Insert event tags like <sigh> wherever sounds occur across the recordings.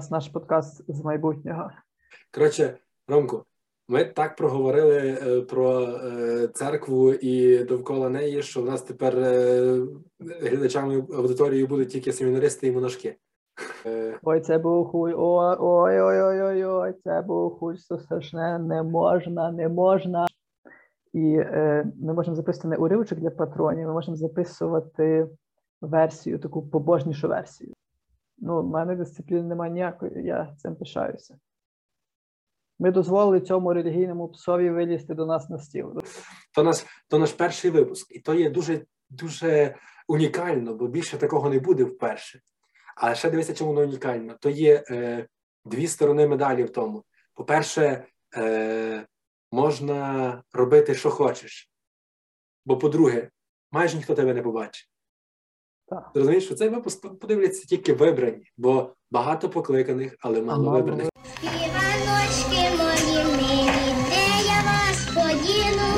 Це наш подкаст з майбутнього. Коротше, Ромко, ми так проговорили е, про е, церкву і довкола неї, що в нас тепер е, глядачами аудиторії будуть тільки семінаристи і монашки. Ой, це був хуй. Ой, ой, ой, ой, ой, ой, це був хуй, що страшне, не можна, не можна. І е, ми можемо записувати не уривочок для патронів, ми можемо записувати версію, таку побожнішу версію. Ну, в мене дисципліни немає ніякої, я цим пишаюся. Ми дозволили цьому релігійному псові вилізти до нас на стіл. то, наш, то наш перший випуск, і то є дуже дуже унікально, бо більше такого не буде вперше. А ще дивися, чому воно унікально. То є е, дві сторони медалі в тому. По-перше, е, можна робити, що хочеш. Бо, по-друге, майже ніхто тебе не побачить. Так. Ти розумієш, що цей випуск подивляться тільки вибрані, бо багато покликаних, але мало мало вибраних. Іваночки мої милі, де я вас подіну?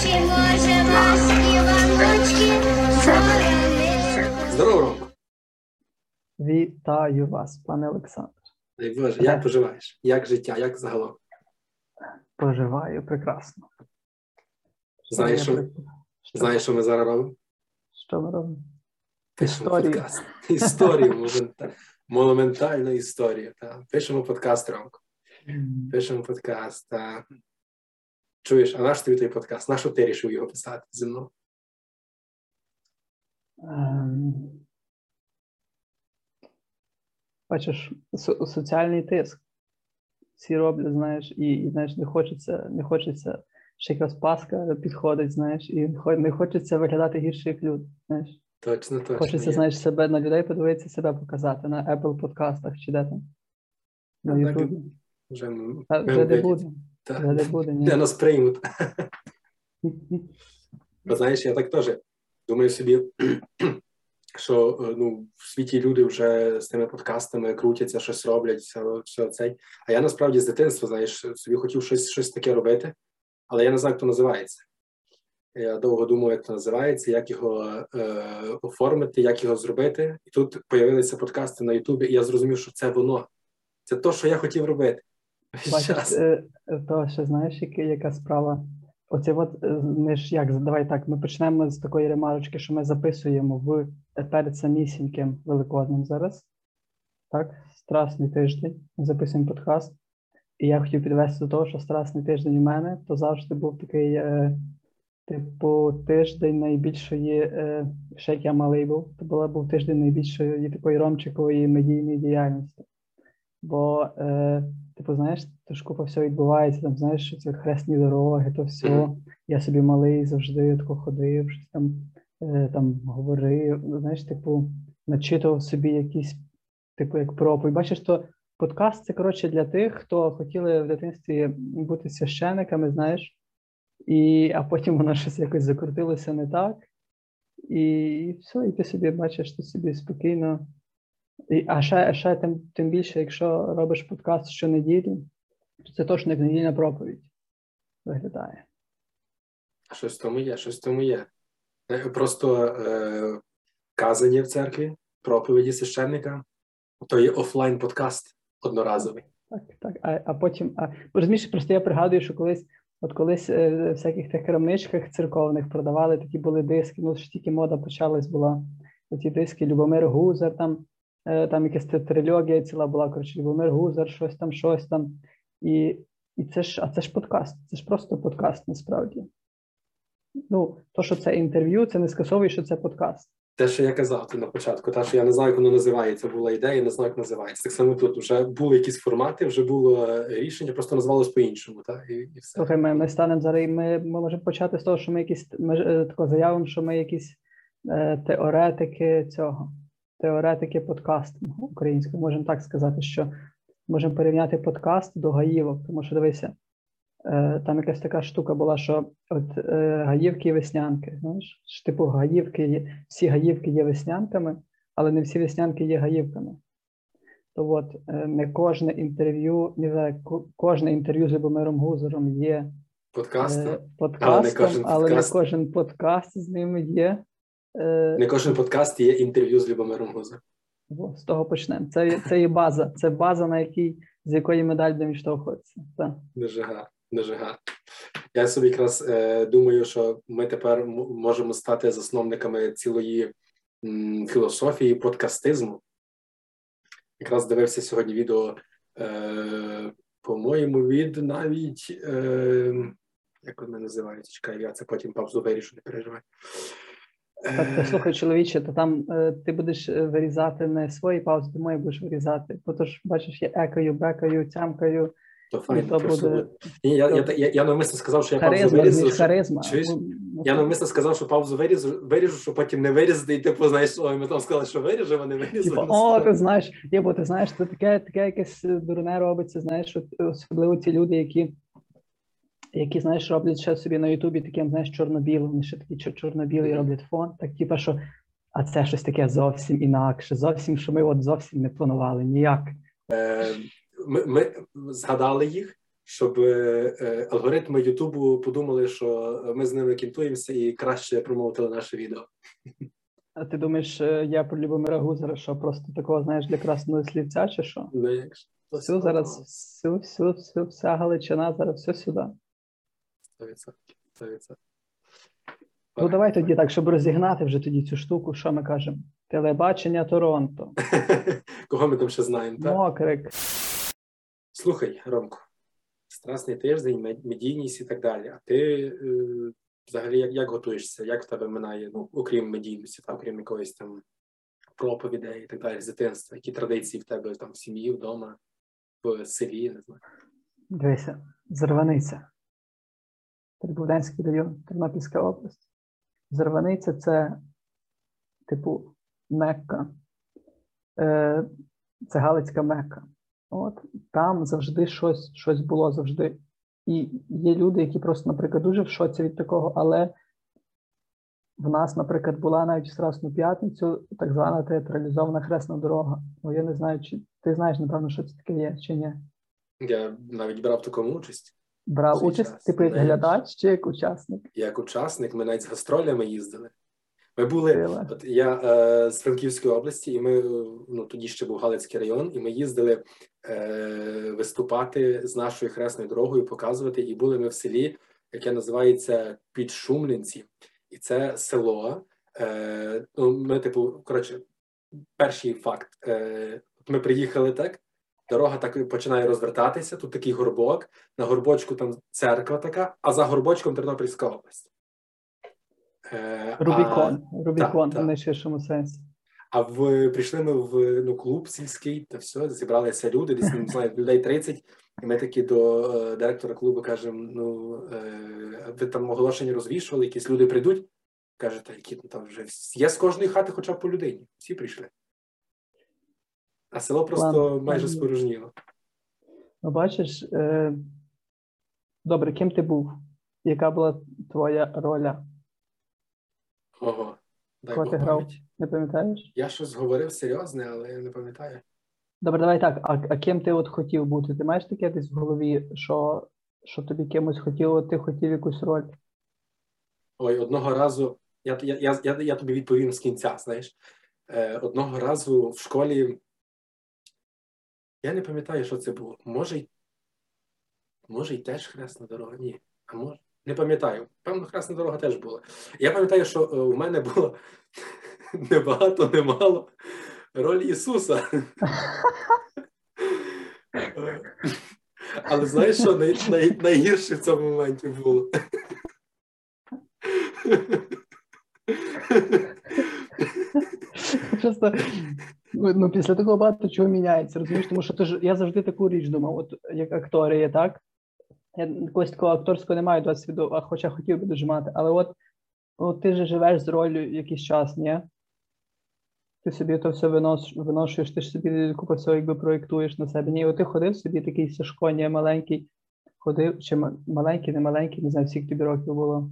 Чи може вас, Іваночки, зоранити? Здорово, Ромко! Вітаю вас, пане Олександр. Дай Боже, як поживаєш? Як життя, як загалом? Поживаю прекрасно. Знаєш, що, що, знаєш, що ми зараз робимо? що ми робимо? Пишемо Історію. подкаст. Історію, монумента- монументальну. Та. Пишемо подкаст, Ромко. Пишемо подкаст. Та. Чуєш, а наш тобі той подкаст? На що ти рішив його писати зі мною? Ем, Бачиш, со- соціальний тиск. Всі роблять, знаєш, і, і знаєш, не хочеться, не хочеться, ще якраз Пасха підходить, знаєш, і не хочеться виглядати гірше, як люди. Знаєш. Точно, точно. Хочеться, є. знаєш, себе на людей подивитися, себе показати на Apple подкастах чи де там. На Ну, і Вже, м- Вже не буде. Та. Вже не буде, ні. <laughs> Де нас приймуть. <laughs> Бо знаєш, я так теж думаю собі, <clears throat> що е, ну, в світі люди вже з тими подкастами крутяться, щось роблять, все, все цей. А я насправді з дитинства, знаєш, собі хотів щось, щось таке робити, але я не знаю, як то називається. Я довго думав, як це називається, як його е, оформити, як його зробити. І тут з'явилися подкасти на Ютубі, і я зрозумів, що це воно. Це то, що я хотів робити. Бачиш, е, то ще знаєш, яка, яка справа? Оце от е, ми ж як давай так, ми почнемо з такої ремарочки, що ми записуємо в перед самісіньким великодним зараз. Так, страсний тиждень. Ми записуємо подкаст. І я хотів підвести до того, що страсний тиждень у мене то завжди був такий, е, типу, тиждень найбільшої, е, ще як я малий був, то була був тиждень найбільшої такої ромчикової медійної діяльності. Бо, е, типу, знаєш, то ж купа всього відбувається, там, знаєш, що це хресні дороги, то все. Я собі малий завжди тако ходив, щось там, е, там говорив, знаєш, типу, начитував собі якісь, типу, як проповідь. Бачиш, то подкаст це коротше для тих, хто хотіли в дитинстві бути священиками, знаєш, і, а потім воно щось якось закрутилося не так. І все, і ти собі бачиш, ти собі спокійно. І, а ще, а ще тим, тим більше, якщо робиш подкаст щонеділі, то це точно як недільна проповідь виглядає. Щось тому є, щось тому є. Е, Просто е, казання в церкві, проповіді священника, то є офлайн подкаст одноразовий. Так, так. А, а потім, а розумієш, просто я пригадую, що колись, от колись е, в всяких тих крамничках церковних продавали такі були диски. Ну ж тільки мода почалась була. Оці диски Любомир Гузар, там, е, там якась трильогія ціла була. Коротше, Любомир Гузар, щось там, щось там. І, і це ж, а це ж подкаст, це ж просто подкаст насправді. Ну, то, що це інтерв'ю, це не скасовує, що це подкаст. Те, що я казав ти на початку, та що я не знаю, як воно називається, була ідея, не знаю, як називається. Так само тут вже були якісь формати, вже було е, рішення, просто назвалось по-іншому, та і, і все. Слухай, ми, ми станемо зараз. Ми, ми можемо почати з того, що ми якісь ми е, тако заявимо, що ми якісь е, теоретики цього, теоретики подкастингу українського. Можемо так сказати, що можемо порівняти подкаст до гаївок, тому що дивися, там якась така штука була, що от е, гаївки і веснянки. Знаєш, типу гаївки, всі гаївки є веснянками, але не всі веснянки є гаївками. То от е, не кожне інтерв'ю, не знаю, кожне інтерв'ю з Любомиром Гузером є Подкаст. е, та. подкастом, кожен але не кожен подкаст з ними є. е, Не кожен подкаст є інтерв'ю з Любомиром. Во, з того почнемо. Це, це є база. Це база, на якій, з якої ми далі будемо відштовхуватися. Дуже гарно, дуже гарно. Я собі якраз е, думаю, що ми тепер можемо стати засновниками цілої м, філософії подкастизму. Якраз дивився сьогодні відео, е, по-моєму, від навіть е, як вони називаються? Чекай, я це потім паузу вирішу, не переживай. Так, Е, послухай, чоловіче, то там е, ти будеш е, вирізати не свої паузи, ти мої будеш вирізати. Бо то ж, бачиш, я екаю, бекаю, тямкаю, то файно, то буде Ні, я, я, я, я навмисно сказав, що я паузу харизма, вирізу. що- харизма. чуєш? Ну, Я навмисно сказав, що паузу вирізу, виріжу, щоб потім не вирізати, і типу, знаєш, ой, ми там сказали, що виріжемо, не вирізали. Типу, о, ти знаєш, бо ти знаєш, це таке, таке якесь е, дурне робиться, знаєш, особливо ці люди, які, які, знаєш, роблять ще собі на Ютубі таким, знаєш, чорно-білим, вони ще такі чор- чорно-білий роблять фон, так типу, що а це щось таке зовсім інакше, зовсім, що ми от зовсім не планували ніяк. Ми, ми згадали їх, щоб е, е, алгоритми Ютубу подумали, що ми з ними кінтуємося і краще промовили наше відео. А ти думаєш, е, я про Любомира Гузера, що просто такого, знаєш, для красного слівця, чи що? Ну, як? Всю зараз, всю, всю, всю, вся Галичина, зараз все сюди. 100%. 100%. Ну давай тоді так, щоб розігнати вже тоді цю штуку, що ми кажемо? Телебачення Торонто, <laughs> Кого ми там ще знаємо, так? Мокрик. Слухай, Ромко, страсний тиждень, медійність і так далі. А ти е, взагалі як, як готуєшся? Як в тебе минає, ну, окрім медійності, та, окрім якоїсь там проповідей і так далі, з дитинства? Які традиції в тебе там в сім'ї, вдома, в селі, не знаю. Дивися, Зарваниця. Трибовденський район, Тернопільська область. Зарваниця це, типу, Мекка. Е, це Галицька Мекка. От там завжди щось, щось було завжди. І є люди, які просто, наприклад, дуже в шоці від такого, але в нас, наприклад, була навіть в Страсну п'ятницю так звана театралізована хресна дорога. Ну, я не знаю, чи ти знаєш, напевно, що це таке є, чи ні. Я навіть брав такому участь. Брав участь, час, типу, як глядач чи як учасник? Як учасник, ми навіть з гастролями їздили. Ми були, от я е, з Франківської області, і ми ну тоді ще був Галицький район, і ми їздили е, виступати з нашою хресною дорогою, показувати. І були ми в селі, яке називається Підшумлинці, і це село. Е, ну, ми, типу, коротше, перший факт. Е, ми приїхали так. Дорога так починає розвертатися. Тут такий горбок. На горбочку там церква така, а за горбочком Тернопільська область. Е, а- Рубікон. Рубікон так. в найширшому сенсі. а в прийшли ми в ну, клуб сільський, та все, зібралися люди, десь не знаю, людей 30, і ми такі до е, директора клубу кажемо: ну е, ви там оголошення розвішували, якісь люди прийдуть. Каже, та які ну, там вже є з кожної хати хоча б по людині. Всі прийшли. А село просто План- майже спорожніло. Ну, бачиш, е... добре, ким ти був? Яка була твоя роля? Ого. Дай Кого Бог ти грав? пам'ять. Не пам'ятаєш? Я щось говорив серйозне, але я не пам'ятаю. Добре, давай так. А, а ким ти от хотів бути? Ти маєш таке десь в голові, що, що тобі кимось хотіло, ти хотів якусь роль? Ой, одного разу, я, я, я, я, я тобі відповім з кінця, знаєш. Е, одного разу в школі, я не пам'ятаю, що це було. Може, й- може, й теж хресна дорога? Ні. А може, не пам'ятаю. Певно, хресна дорога теж була. Я пам'ятаю, що е, у мене було <laughs> небагато, немало роль Ісуса. Е, Але знаєш, що най, най, найгірше в цьому моменті було? Просто ну, після такого багато чого міняється, розумієш? Тому що ти ж я завжди таку річ думав, от як актори так? Я якогось такого акторського не маю досвіду, а хоча хотів би дуже мати. Але от, от ти ж живеш з ролью якийсь час, ні? Ти собі то все винос, виношуєш, ти ж собі купу всього якби проєктуєш на себе. Ні, от ти ходив собі такий Сашко, ні, маленький, ходив, чи маленький, не маленький, не знаю, скільки тобі років було.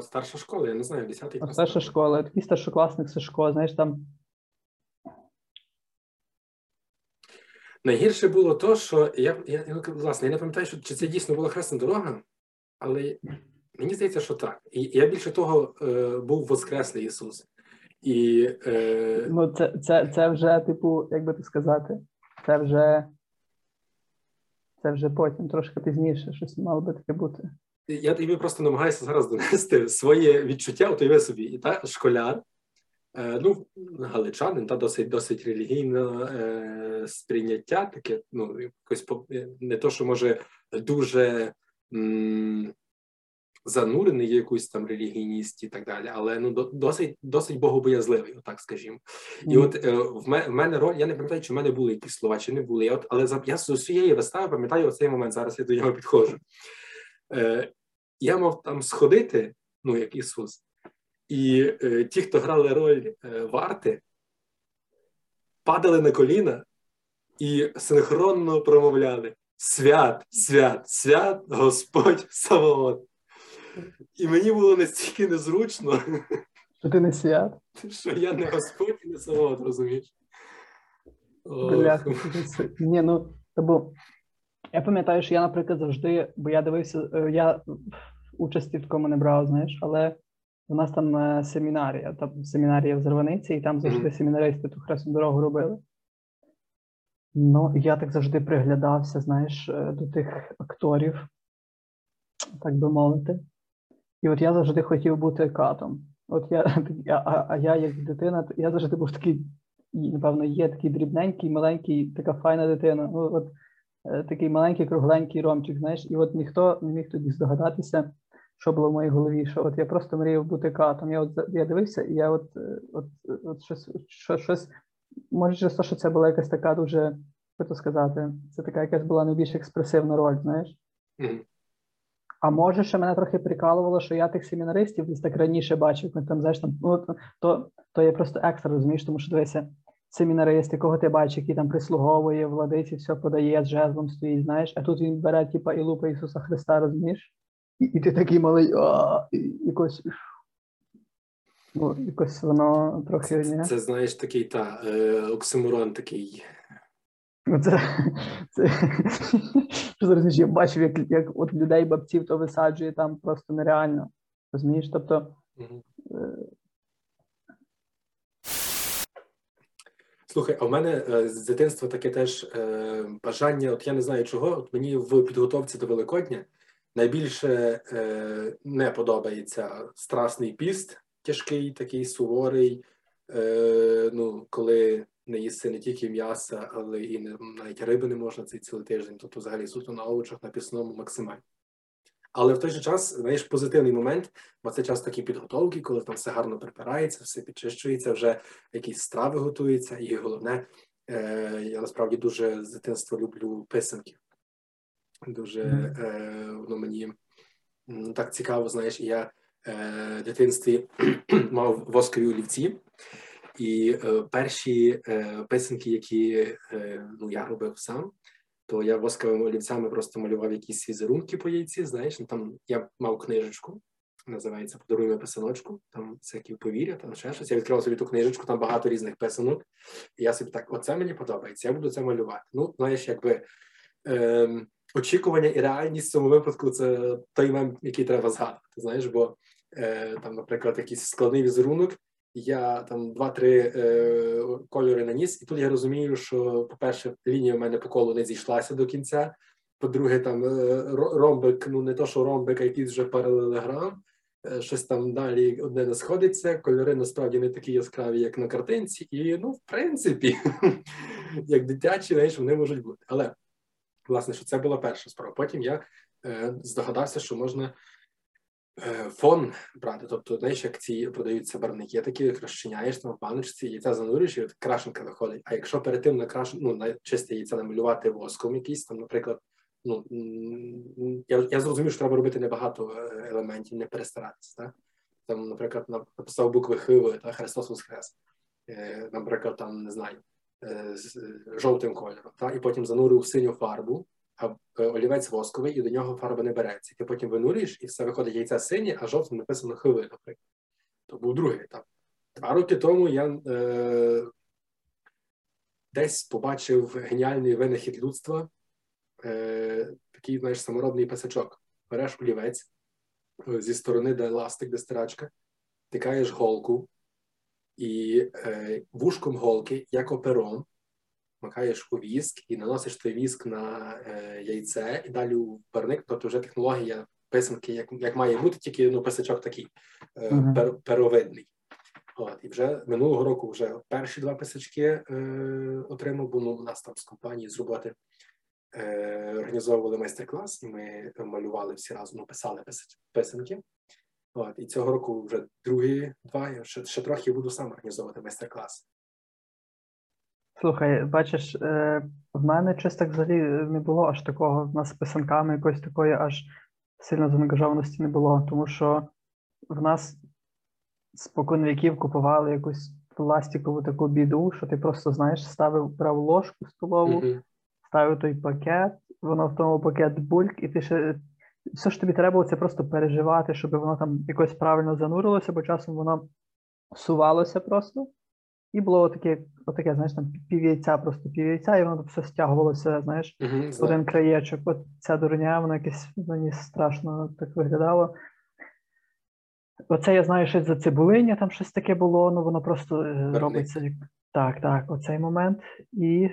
Старша школа, я не знаю, 10 А старша школа, такий старшокласник Сашко, знаєш, там Найгірше було то, що я, я, я власне, я не пам'ятаю, що, чи це дійсно була хресна дорога, але мені здається, що так. І я більше того е, був Воскреслий Ісус. І е, Ну, це, це, це вже, типу, як би так сказати, це вже. Це вже потім, трошки пізніше, щось мало би таке бути. я тобі просто намагаюся зараз донести своє відчуття, от уяви собі, і та школяр, ну, галичанин, та досить досить релігійне е, сприйняття, таке, ну, якось е, не то, що може дуже м, занурений якусь там релігійність і так далі, але ну досить досить богобоязливий, отак скажімо. І от е, в мене роль, я не пам'ятаю, чи в мене були якісь слова, чи не були. Я от, але за, я з усієї вистави пам'ятаю оцей момент, зараз я до нього підходжу. Е, я мав там сходити, ну як Ісус, і е, ті, хто грали роль е, варти, падали на коліна і синхронно промовляли: Свят, свят, свят, Господь Саваот. І мені було настільки незручно, Що ти не свят? що я не Господь і не Саваот, розумієш? Ні, ну тобто, я пам'ятаю, що я, наприклад, завжди, бо я дивився, е, я участі в такому не брав, знаєш, але у нас там е, семінарія, там семінарія в Зарваниці, і там завжди Мгм. семінаристи ту хресну дорогу робили. Ну, я так завжди приглядався, знаєш, е, до тих акторів, так би мовити. І от я завжди хотів бути катом. От я, <laughs> а, а, а я як дитина, я завжди був такий, напевно, є такий дрібненький, маленький, така файна дитина. Ну, от е, такий маленький, кругленький ромчик, знаєш, і от ніхто не міг тоді здогадатися, що було в моїй голові. Що от я просто мріяв бути катом. Я от я дивився, і я от, е, от, от щось, що, щось, може, через те, що це була якась така дуже, як то сказати, це така якась була найбільш експресивна роль, знаєш. А може, ще мене трохи прикалувало, що я тих семінаристів десь так раніше бачив, коли там, знаєш, там, ну, то, то, то є просто екстра, розумієш, тому що дивися, семінарист, якого ти бачиш, який там прислуговує, владиці, все подає, з жезлом стоїть, знаєш, а тут він бере, типа, і лупа Ісуса Христа, розумієш? І, і ти такий малий, а, і, якось, ну, якось воно трохи, ні? Це знаєш такий та е, оксиморон такий. Ну, Це, це, що зараз я бачив, як, як от людей бабців то висаджує там просто нереально. Розумієш? Тобто, е, Слухай, а в мене е, з дитинства таке теж е, бажання, от я не знаю чого, от мені в підготовці до Великодня найбільше е, не подобається страсний піст, тяжкий, такий суворий, е, ну, коли не їсти не тільки м'яса, але і не, навіть риби не можна цей цілий тиждень, тобто взагалі суто на овочах, на пісному максимально. Але в той же час, знаєш, позитивний момент, бо це час такі підготовки, коли там все гарно припирається, все підчищується, вже якісь страви готуються, і головне, е, я насправді дуже з дитинства люблю писанки. Дуже е, воно мені так цікаво, знаєш, я е, в дитинстві <clears throat> мав воскові олівці, і е, перші е, писанки, які е, ну, я робив сам, то я восковими олівцями просто малював якісь візерунки по яйці. Знаєш, ну, там я мав книжечку, називається Подаруємо писаночку. Там всякі повір'я, там ще щось. Я відкривав собі ту книжечку, там багато різних писанок. І я собі так, оце мені подобається, я буду це малювати. Ну, знаєш, якби ем, очікування і реальність в цьому випадку це той мем, який треба згадувати. Знаєш, бо е, там, наприклад, якийсь складний візерунок. Я там два-три е, кольори наніс, і тут я розумію, що, по-перше, лінія в мене по колу не зійшлася до кінця. По-друге, там е, ромбик, ну не то, що ромбик, а якийсь вже паралелеграм, е, щось там далі одне не сходиться. Кольори насправді не такі яскраві, як на картинці, і ну, в принципі, <laughs> як дитячі, знаєш, вони можуть бути. Але власне, що це була перша справа. Потім я е, здогадався, що можна е, фон брати. Тобто, знаєш, як ці продаються барвники, такі розчиняєш там в баночці, яйця занурюєш, і от крашенка виходить. А якщо перед тим на краш... ну, на чисте яйця намалювати воском якийсь, там, наприклад, ну я, я зрозумів, що треба робити небагато е, елементів, не перестаратися. Так? Там, наприклад, написав букви Хиви та Христос Воскрес. Е, наприклад, там не знаю, з е, жовтим кольором, та? і потім занурив синю фарбу, а е, олівець восковий, і до нього фарба не береться. Ти потім винурюєш, і все виходить яйця синє, а жовтим написано хиви, наприклад. То був другий етап. Два роки тому я е, десь побачив геніальний винахід людства, е, такий, знаєш, саморобний писачок. Береш олівець е, зі сторони, де ластик, де стирачка, тикаєш голку, і е, вушком голки, як опером, макаєш у віск і наносиш той віск на е, яйце, і далі у парник, тобто вже технологія писанки, як як має бути, тільки ну, писачок такий е, пер, перовидний. От, і вже минулого року вже перші два писачки е, отримав, бо ну, у нас там з компанії з роботи е, організовували майстер-клас, і ми малювали всі разом, ну, писали пис- писанки. От, і цього року вже другі два, я ще, ще трохи буду сам організовувати майстер-клас. Слухай, бачиш, е, в мене щось так взагалі не було аж такого. В нас з писанками якоїсь такої аж сильно заангажованості не було, тому що в нас спокон віків купували якусь пластикову таку біду, що ти просто знаєш, ставив брав ложку столову, Мгм. ставив той пакет, воно в тому пакет бульк, і ти ще все, що тобі треба, було, це просто переживати, щоб воно там якось правильно занурилося, бо часом воно сувалося просто. І було отаке, отаке, знаєш, там пів яйця, просто пів яйця, і воно все стягувалося, знаєш, знаю. один краєчок. От ця дурня, воно якесь мені страшно так виглядало. Оце я знаю, що за цибулиня там щось таке було, ну воно просто е, робиться. як- Так, так, оцей момент. І...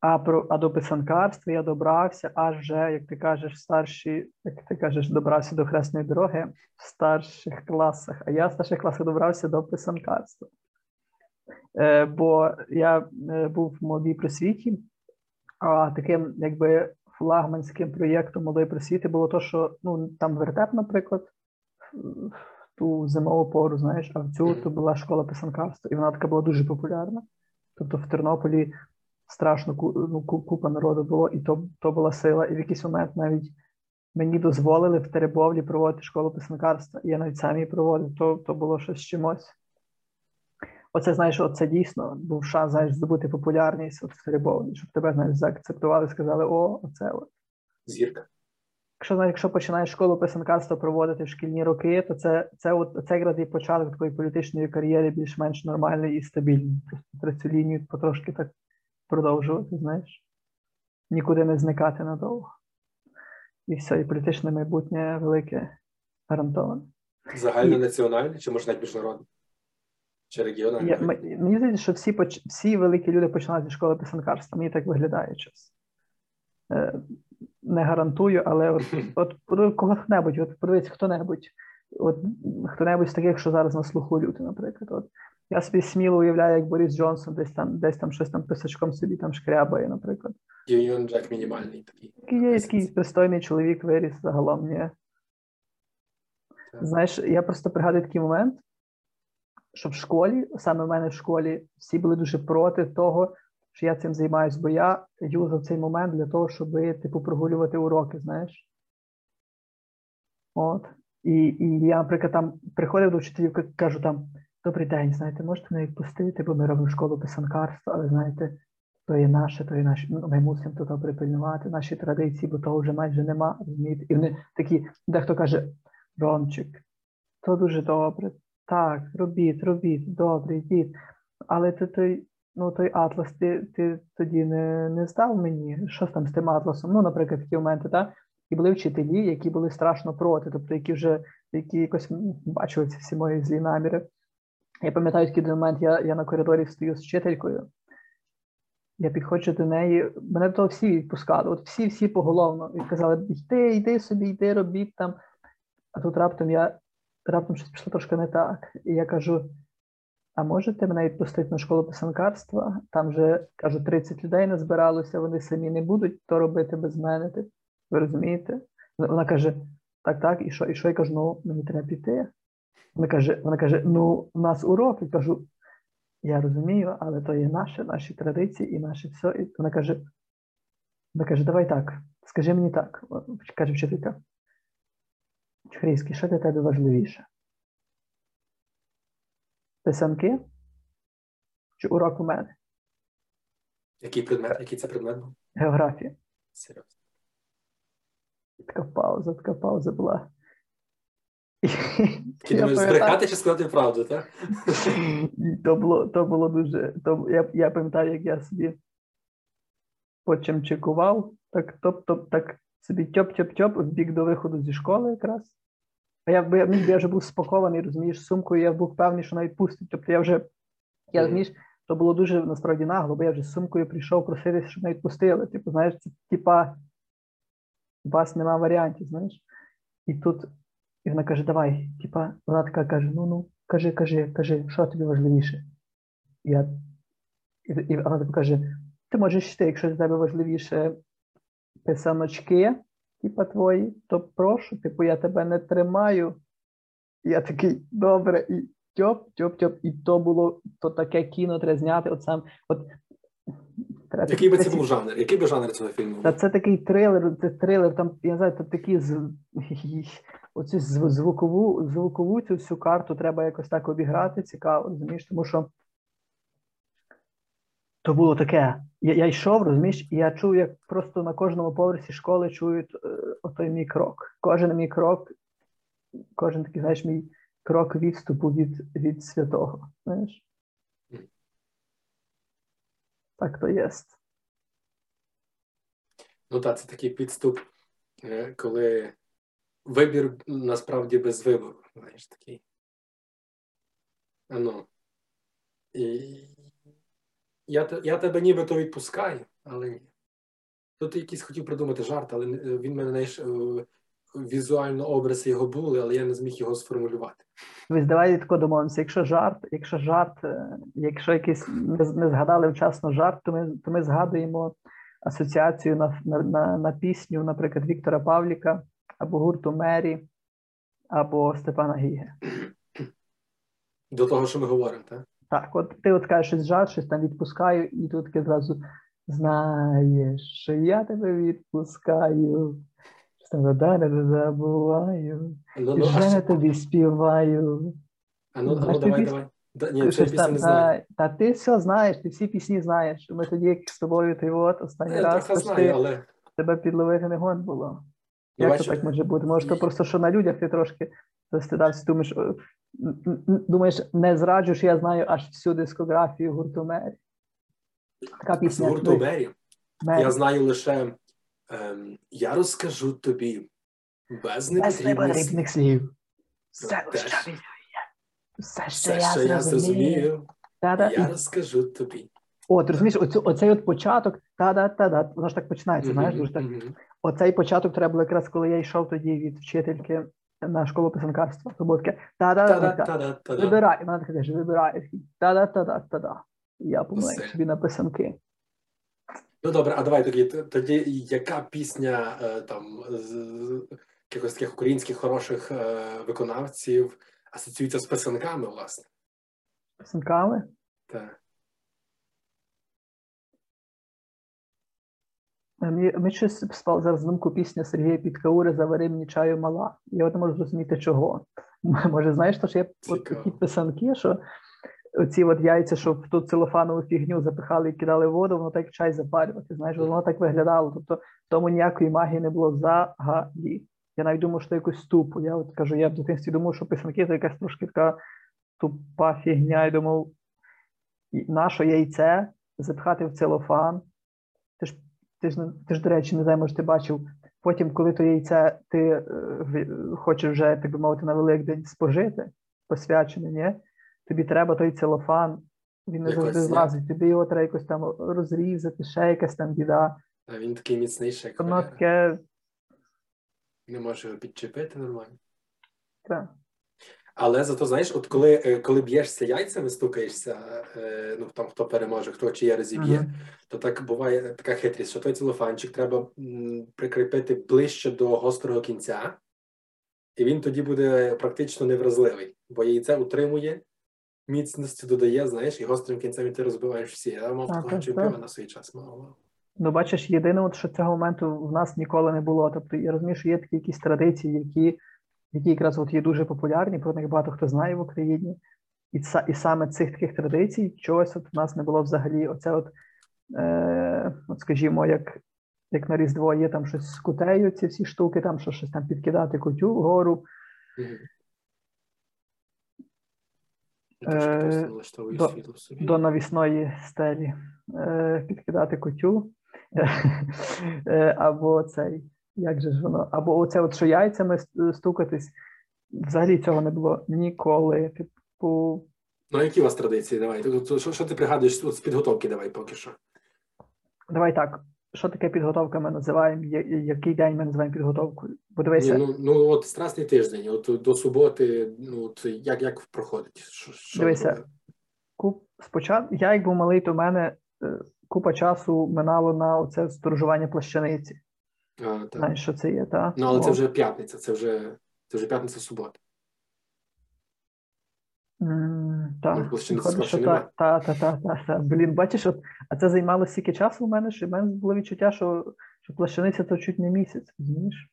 А, про, а до писанкарства я добрався аж вже, як ти кажеш, старші, як ти кажеш, добрався до хресної дороги в старших класах, а я в старших класах добрався до писанкарства. Е, бо я е, був в молодій просвіті, а таким якби флагманським проєктом молодої просвіти було то, що ну там вертеп, наприклад, в ту зимову пору, знаєш, а в цю то була школа писанкарства, і вона така була дуже популярна. Тобто в Тернополі страшно ну, купа народу було, і то, то була сила. І в якийсь момент навіть мені дозволили в Теребовлі проводити школу писанкарства. І я навіть сам її проводив, то, то було щось з чимось. Оце, знаєш, оце дійсно був шанс, знаєш, здобути популярність от в Теребовлі, щоб тебе, знаєш, заакцептували, сказали, о, оце от. Зірка. Якщо знаєш, якщо починаєш школу писанкарства проводити в шкільні роки, то це, це, от, це якраз і початок такої політичної кар'єри більш-менш нормальної і стабільної. Просто цю лінію потрошки так продовжувати, знаєш, нікуди не зникати надовго. І все, і політичне майбутнє велике гарантоване. Загальнонаціональний чи може навіть міжнародний? Чи регіональний? Я, мені здається, що всі, поч- всі великі люди починають зі школи писанкарства. Мені так виглядає час. Е, не гарантую, але от, <laughs> от кого-небудь, от подивись, хто-небудь, от хто-небудь з таких, що зараз на слуху люди, наприклад. От. Я собі сміло уявляю, як Борис Джонсон десь там, десь там щось там писачком собі там шкрябає, наприклад. Юніон Джек мінімальний такий. Є такий пристойний чоловік виріс загалом, ні. Так. Знаєш, я просто пригадую такий момент, що в школі, саме в мене в школі, всі були дуже проти того, що я цим займаюсь, бо я юзав цей момент для того, щоб, типу, прогулювати уроки, знаєш. От. І, і я, наприклад, там приходив до вчителів, кажу там: добрий день, знаєте, можете мене відпустити, бо ми робимо школу писанкарства, але знаєте, то є наше, то є наше. Ну, ми мусимо тут припильнувати наші традиції, бо того вже майже нема. Розумієте? І вони такі, дехто каже, Ромчик, то дуже добре. Так, робіть, робіть, добре, йдіть. Але ти той, ну, той атлас ти, ти тоді не, не здав мені. Що там з тим атласом? Ну, наприклад, такі моменти, так? І були вчителі, які були страшно проти, тобто які вже які якось бачили ці всі мої злі наміри. Я пам'ятаю такий момент, я, я на коридорі стою з вчителькою. Я підходжу до неї, мене того всі відпускали, от всі, всі поголовно. І казали, йди, йди собі, йди, робіть там. А тут раптом я раптом щось пішло трошки не так. І я кажу: а можете мене відпустити на школу писанкарства? Там же кажу, 30 людей не збиралося, вони самі не будуть то робити без мене. Ти, ви розумієте? Вона каже: так, так, і що? І що? Я кажу, ну мені треба піти. Вона каже, вона каже: ну, у нас урок. Я кажу, я розумію, але то є наше, наші традиції і наше все. І вона каже: вона каже, давай так, скажи мені так, каже вчителька. Чхрійський, що для тебе важливіше? Писанки чи урок у мене? Який предмет? Який це предмет був? Географія. Серйозно. Така пауза, така пауза була. <laughs> Ти думаєш, збрехати чи сказати правду, так? <laughs> то було, то було дуже. То, я, я пам'ятаю, як я собі почемчикував, так топ-топ, так собі тьоп-тьоп-тьоп в бік до виходу зі школи якраз. А я, я, я вже був спакований, розумієш, сумкою, я був певний, що навіть пустить. Тобто я вже, я розумієш, то було дуже насправді нагло, бо я вже з сумкою прийшов проситися, щоб навіть пустили. Типу, знаєш, це типа у вас нема варіантів, знаєш. І тут і вона каже: давай, типа, вона така каже: ну ну, кажи, кажи, кажи, що тобі важливіше? Я, і, і вона типу каже: ти можеш йти, якщо для тебе важливіше писаночки, типа твої, то прошу, типу, я тебе не тримаю. Я такий, добре, і тьоп, тьоп, тьоп. І то було то таке кіно треба зняти. От сам, от, треба Який би це був жанр? Який би жанр цього фільму? та це такий трилер, це трилер, там, я знаю, це такі з <laughs> оцю звукову, звукову цю всю карту треба якось так обіграти, цікаво, розумієш, тому що то було таке. Я, я йшов, розумієш, і я чув, як просто на кожному поверсі школи чують е, отой мій крок. Кожен мій крок, кожен такий, знаєш, мій крок відступу від, від святого. Знаєш? Так то є. Ну так, це такий підступ, е, коли вибір насправді без вибору. Знаєш, такий. А Ну. І я, я тебе нібито відпускаю, але ні. Тут якийсь хотів придумати жарт, але він мене знаєш, е, візуально образи його були, але я не зміг його сформулювати. Ось давай тако домовимося. Якщо жарт, якщо жарт, е, якщо якийсь ми, ми згадали вчасно жарт, то ми, то ми згадуємо асоціацію на, на, на, на пісню, наприклад, Віктора Павліка або гурту Мері, або Степана Гіге. До того, що ми говоримо, так? Так, от ти от кажеш щось жарт, щось там відпускаю, і тут таке зразу знаєш, що я тебе відпускаю. Не забуваю, Ну, ну, вже ще- тобі співаю. а ну, а ну давай, давай. Да, ні, це пісня не знаю. та, та ти все знаєш, ти всі пісні знаєш. Ми тоді як з тобою ти от останній Я раз, трохи знаю, але тебе підловити не гон було. Ну, Як бачиш, то так може бути? Може, то просто що на людях ти трошки застидався, думаєш, думаєш, не зраджу, що я знаю аж всю дискографію гурту Мері. Така пісня. гурту Мері Мері. я знаю лише ем, я розкажу тобі без непотрібних слів. Все, Те, що що- я. Все, що Все, я що я зрозумів. зрозумів, Та-да, я розкажу тобі. От, розумієш, оцю, оцей от початок, та-да-та-да, воно ж так починається, знаєш, дуже так. мгм. Оцей початок треба було якраз, коли я йшов тоді від вчительки на школу писанкарства. То було таке Та-да-та-да-та-да. вибирай. Вона така каже, вибирай. Та-да-та-да-та-да. Я помиляю собі на писанки. Ну добре, а давай тоді, тоді яка пісня е, там з якихось таких українських хороших е, виконавців асоціюється з писанками, власне? Писанками? Так. Е, Мені, щось спав зараз думку пісня Сергія Підкаури «Завари мені чаю мала. Я от не можу зрозуміти, чого. Може, знаєш, то що є от такі писанки, що оці от яйця, що в ту целофанову фігню запихали і кидали в воду, воно так чай запарювати. Знаєш, воно так виглядало. Тобто в тому ніякої магії не було взагалі. Я навіть думав, що це якось тупо. Я от кажу, я в дитинстві думав, що писанки це якась трошки така тупа фігня. І думав, наше яйце запхати в целофан. Ти ж, ти ж, ти ж, до речі, не знаю, може, ти бачив. Потім, коли то яйце ти е, хочеш вже, так би мовити, на Великдень спожити, посвячене, ні? Тобі треба той целофан, він не завжди як? злазить, тобі його треба якось там розрізати, ще якась там біда. А він такий міцний, як Воно таке. Не може його підчепити нормально. Та. Але зато знаєш, от коли, е, коли б'єшся яйцями, стукаєшся, е, ну там хто переможе, хто чия розіб'є, Мгм. то так буває така хитрість, що той целофанчик треба прикріпити ближче до гострого кінця, і він тоді буде практично невразливий, бо яйце утримує, міцності додає, знаєш, і гострим кінцем і ти розбиваєш всі. Я мав Так, такого так, чемпіона на свій час. Мав. Ну, бачиш, єдине, от, що цього моменту в нас ніколи не було. Тобто, я розумію, що є такі якісь традиції, які, які якраз от є дуже популярні, про них багато хто знає в Україні. І, і саме цих таких традицій чогось от в нас не було взагалі. Оце от, е, от скажімо, як, як на Різдво є там щось з кутею, ці всі штуки, там що щось там підкидати котю вгору. Мгм. Е, до- до навісної стелі е, підкидати котю. <laughs> Е, або цей, як же ж воно, або оце, от, що яйцями стукатись. взагалі цього не було ніколи. Типу, Ну, які у вас традиції? Давай. Що, що ти пригадуєш з підготовки? Давай поки що. давай так. Що таке підготовка? Ми називаємо, який день ми називаємо підготовкою? Ні, ну, ну от страсний тиждень, от до суботи, ну от як, як проходить? Що, що Дивися. куп, спочатку, я як був малий, то в мене е, купа часу минало на оце сторожування плащаниці. А, так. Знаєш, що це є, та? Ну, але це вже п'ятниця, це вже, це вже п'ятниця субота. м, Та, плащаниці виходить, скоро що ще та, та, та, та. Блін, бачиш, от, а це займало стільки часу у мене, що в мене було відчуття, що, що плащаниця то чуть не місяць, розумієш?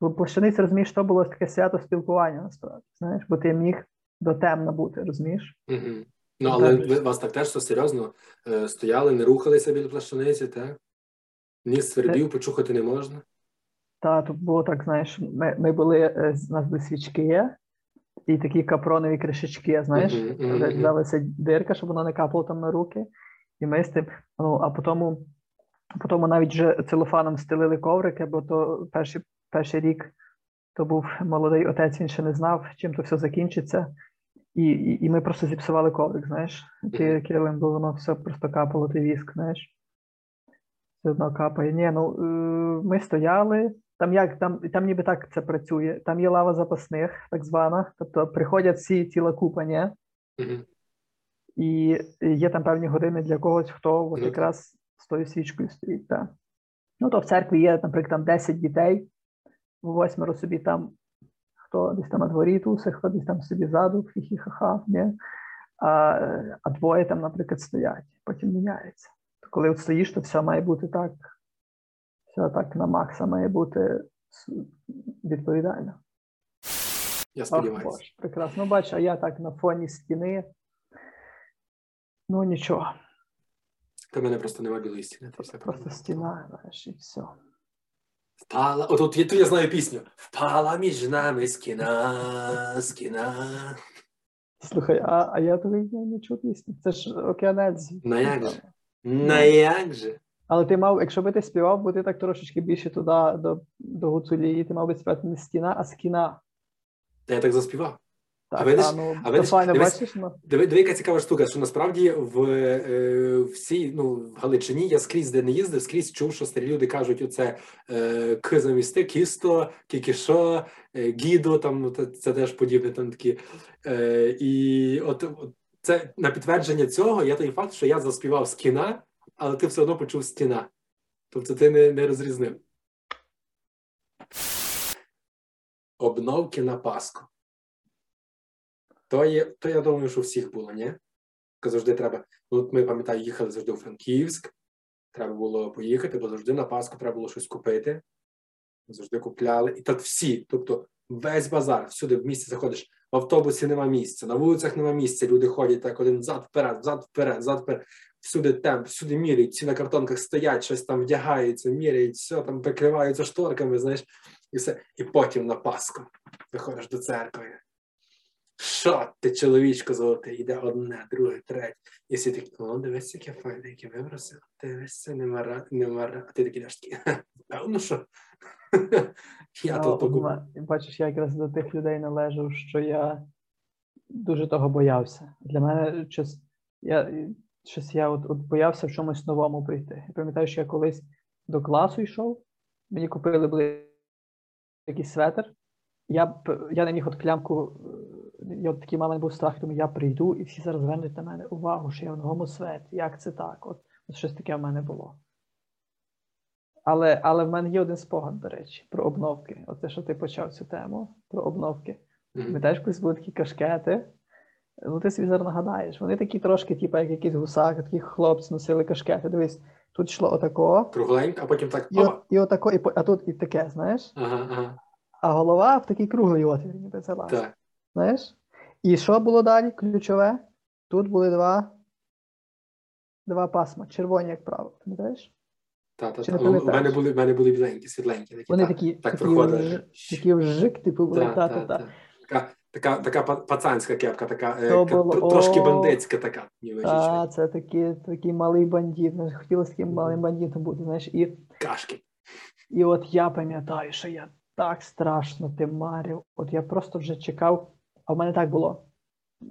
Бо плащаниця, розумієш, то було таке свято спілкування насправді, знаєш, бо ти міг до темна бути, розумієш? Угу. Ну, але ви вас так теж все серйозно е, стояли, не рухалися біля плащаниці, так? Ніс свербів, почухати не можна. Та тут було так, знаєш, ми, ми були, е, у нас були свічки і такі капронові кришечки, знаєш, мгм. далася дирка, щоб воно не капало там на руки. І ми з тим, ну, а потім, потім навіть вже целофаном стелили коврики, бо то перший, перший рік то був молодий отець, він ще не знав, чим то все закінчиться. І, і, і ми просто зіпсували коврик, знаєш, ті килим, бо воно все просто капало, ти віск, знаєш. Все одно капає. Ні, ну е, ми стояли. Там як там, там ніби так це працює. Там є лава запасних, так звана. Тобто приходять всі ціла купа, ні? Угу. І є там певні години для когось, хто от Ну, якраз з тою свічкою стоїть. Так. Ну, то в церкві є, наприклад, там 10 дітей, восьмеро собі там, хто десь там на дворі тусить, хто десь там собі ззаду, хі-хі-ха-ха, ні? А, а двоє там, наприклад, стоять, потім міняється. То коли от стоїш, то все має бути так, все так на макса має бути відповідально. Я Ах, сподіваюся. Боже, прекрасно. Ну, бач, а я так на фоні стіни. Ну нічого, Та мене просто нема білої стіни. Просто правильно. стіна, знаєш, і все. Впала. От, от я, тут я знаю пісню. Впала між нами скіна, скіна. Слухай, а, а я тобі не, чув пісню. Це ж океанець. Ну, як же? На як же? Але ти мав, якщо би ти співав, бо ти так трошечки більше туди до, до гуцулії, ти мав би співати не стіна, а скіна. Та я так заспівав. Так, видиш? ну, А видиш? файно, Дивись. бачиш, ну. Диви, диви, яка цікава штука, що насправді в е, всій ну, в Галичині я скрізь де не їздив, скрізь чув, що старі люди кажуть оце е, к замісти, кісто, кікішо, е, гідо, там ну, це, теж подібне там такі. Е, і от, от це на підтвердження цього є той факт, що я заспівав з кіна, але ти все одно почув стіна. Тобто ти не, не розрізнив. Обновки на Пасху. То, є, то я думаю, що всіх було, ні? Завжди треба. Ну, от ми пам'ятаю, їхали завжди у Франківськ. Треба було поїхати, бо завжди на Пасху треба було щось купити. Завжди купляли. І так всі. Тобто весь базар, всюди в місті заходиш, в автобусі нема місця, на вулицях нема місця. Люди ходять так один зад вперед, взад вперед, взад вперед. Всюди темп, всюди міряють, всі на картонках стоять, щось там вдягаються, міряють, все там прикриваються шторками, знаєш, і все. І потім на Пасху виходиш до церкви. Що ти, чоловічко золотий, йде одне, друге, третє. І всі такі, о, дивись, яке файне, яке вибросив. Дивися, нема ра, нема ра. А ти такий даш <laughs> певно, що. <laughs> Я тут покупив. Бачиш, я якраз до тих людей належав, що я дуже того боявся. Для мене щось, я, щось я от, от боявся в чомусь новому прийти. Я пам'ятаю, що я колись до класу йшов, мені купили були якийсь светр. Я, я не міг от клямку, я от такий маленький був страх, тому я прийду, і всі зараз звернуть на мене увагу, що я в новому светі. Як це так? От, от щось таке в мене було. Але, але в мене є один спогад, до речі, про обновки. Оце, що ти почав цю тему про обновки. Пам'ятаєш, колись були такі кашкети. Ну, ти собі зараз нагадаєш. Вони такі трошки, типу, як якісь гусаки, такі хлопці носили кашкети. Дивись, тут йшло отако, Кругленько, а потім так. і, от, і отако, і, а тут і таке, знаєш? Ага, ага. А голова в такий круглий отвір, ніби. Так. Знаєш? І що було далі? Ключове? Тут були два, два пасма, червоні, як правило. Пам'ятаєш? Та, та, та. У мене були, в мене були біленькі, світленькі. Такі, Вони та, такі, так такі, проходили. вж- такі вжик, типу, були. Та, Та, та, та, та. та. Така, така, така пацанська кепка, така е, було- тр- трошки бандитська така. Та, це такий, такий малий бандит. Знаєш, Хотілося таким малим бандитом бути. Знаєш, і, Кашки. і от я пам'ятаю, що я так страшно ти марив. От я просто вже чекав, а в мене так було.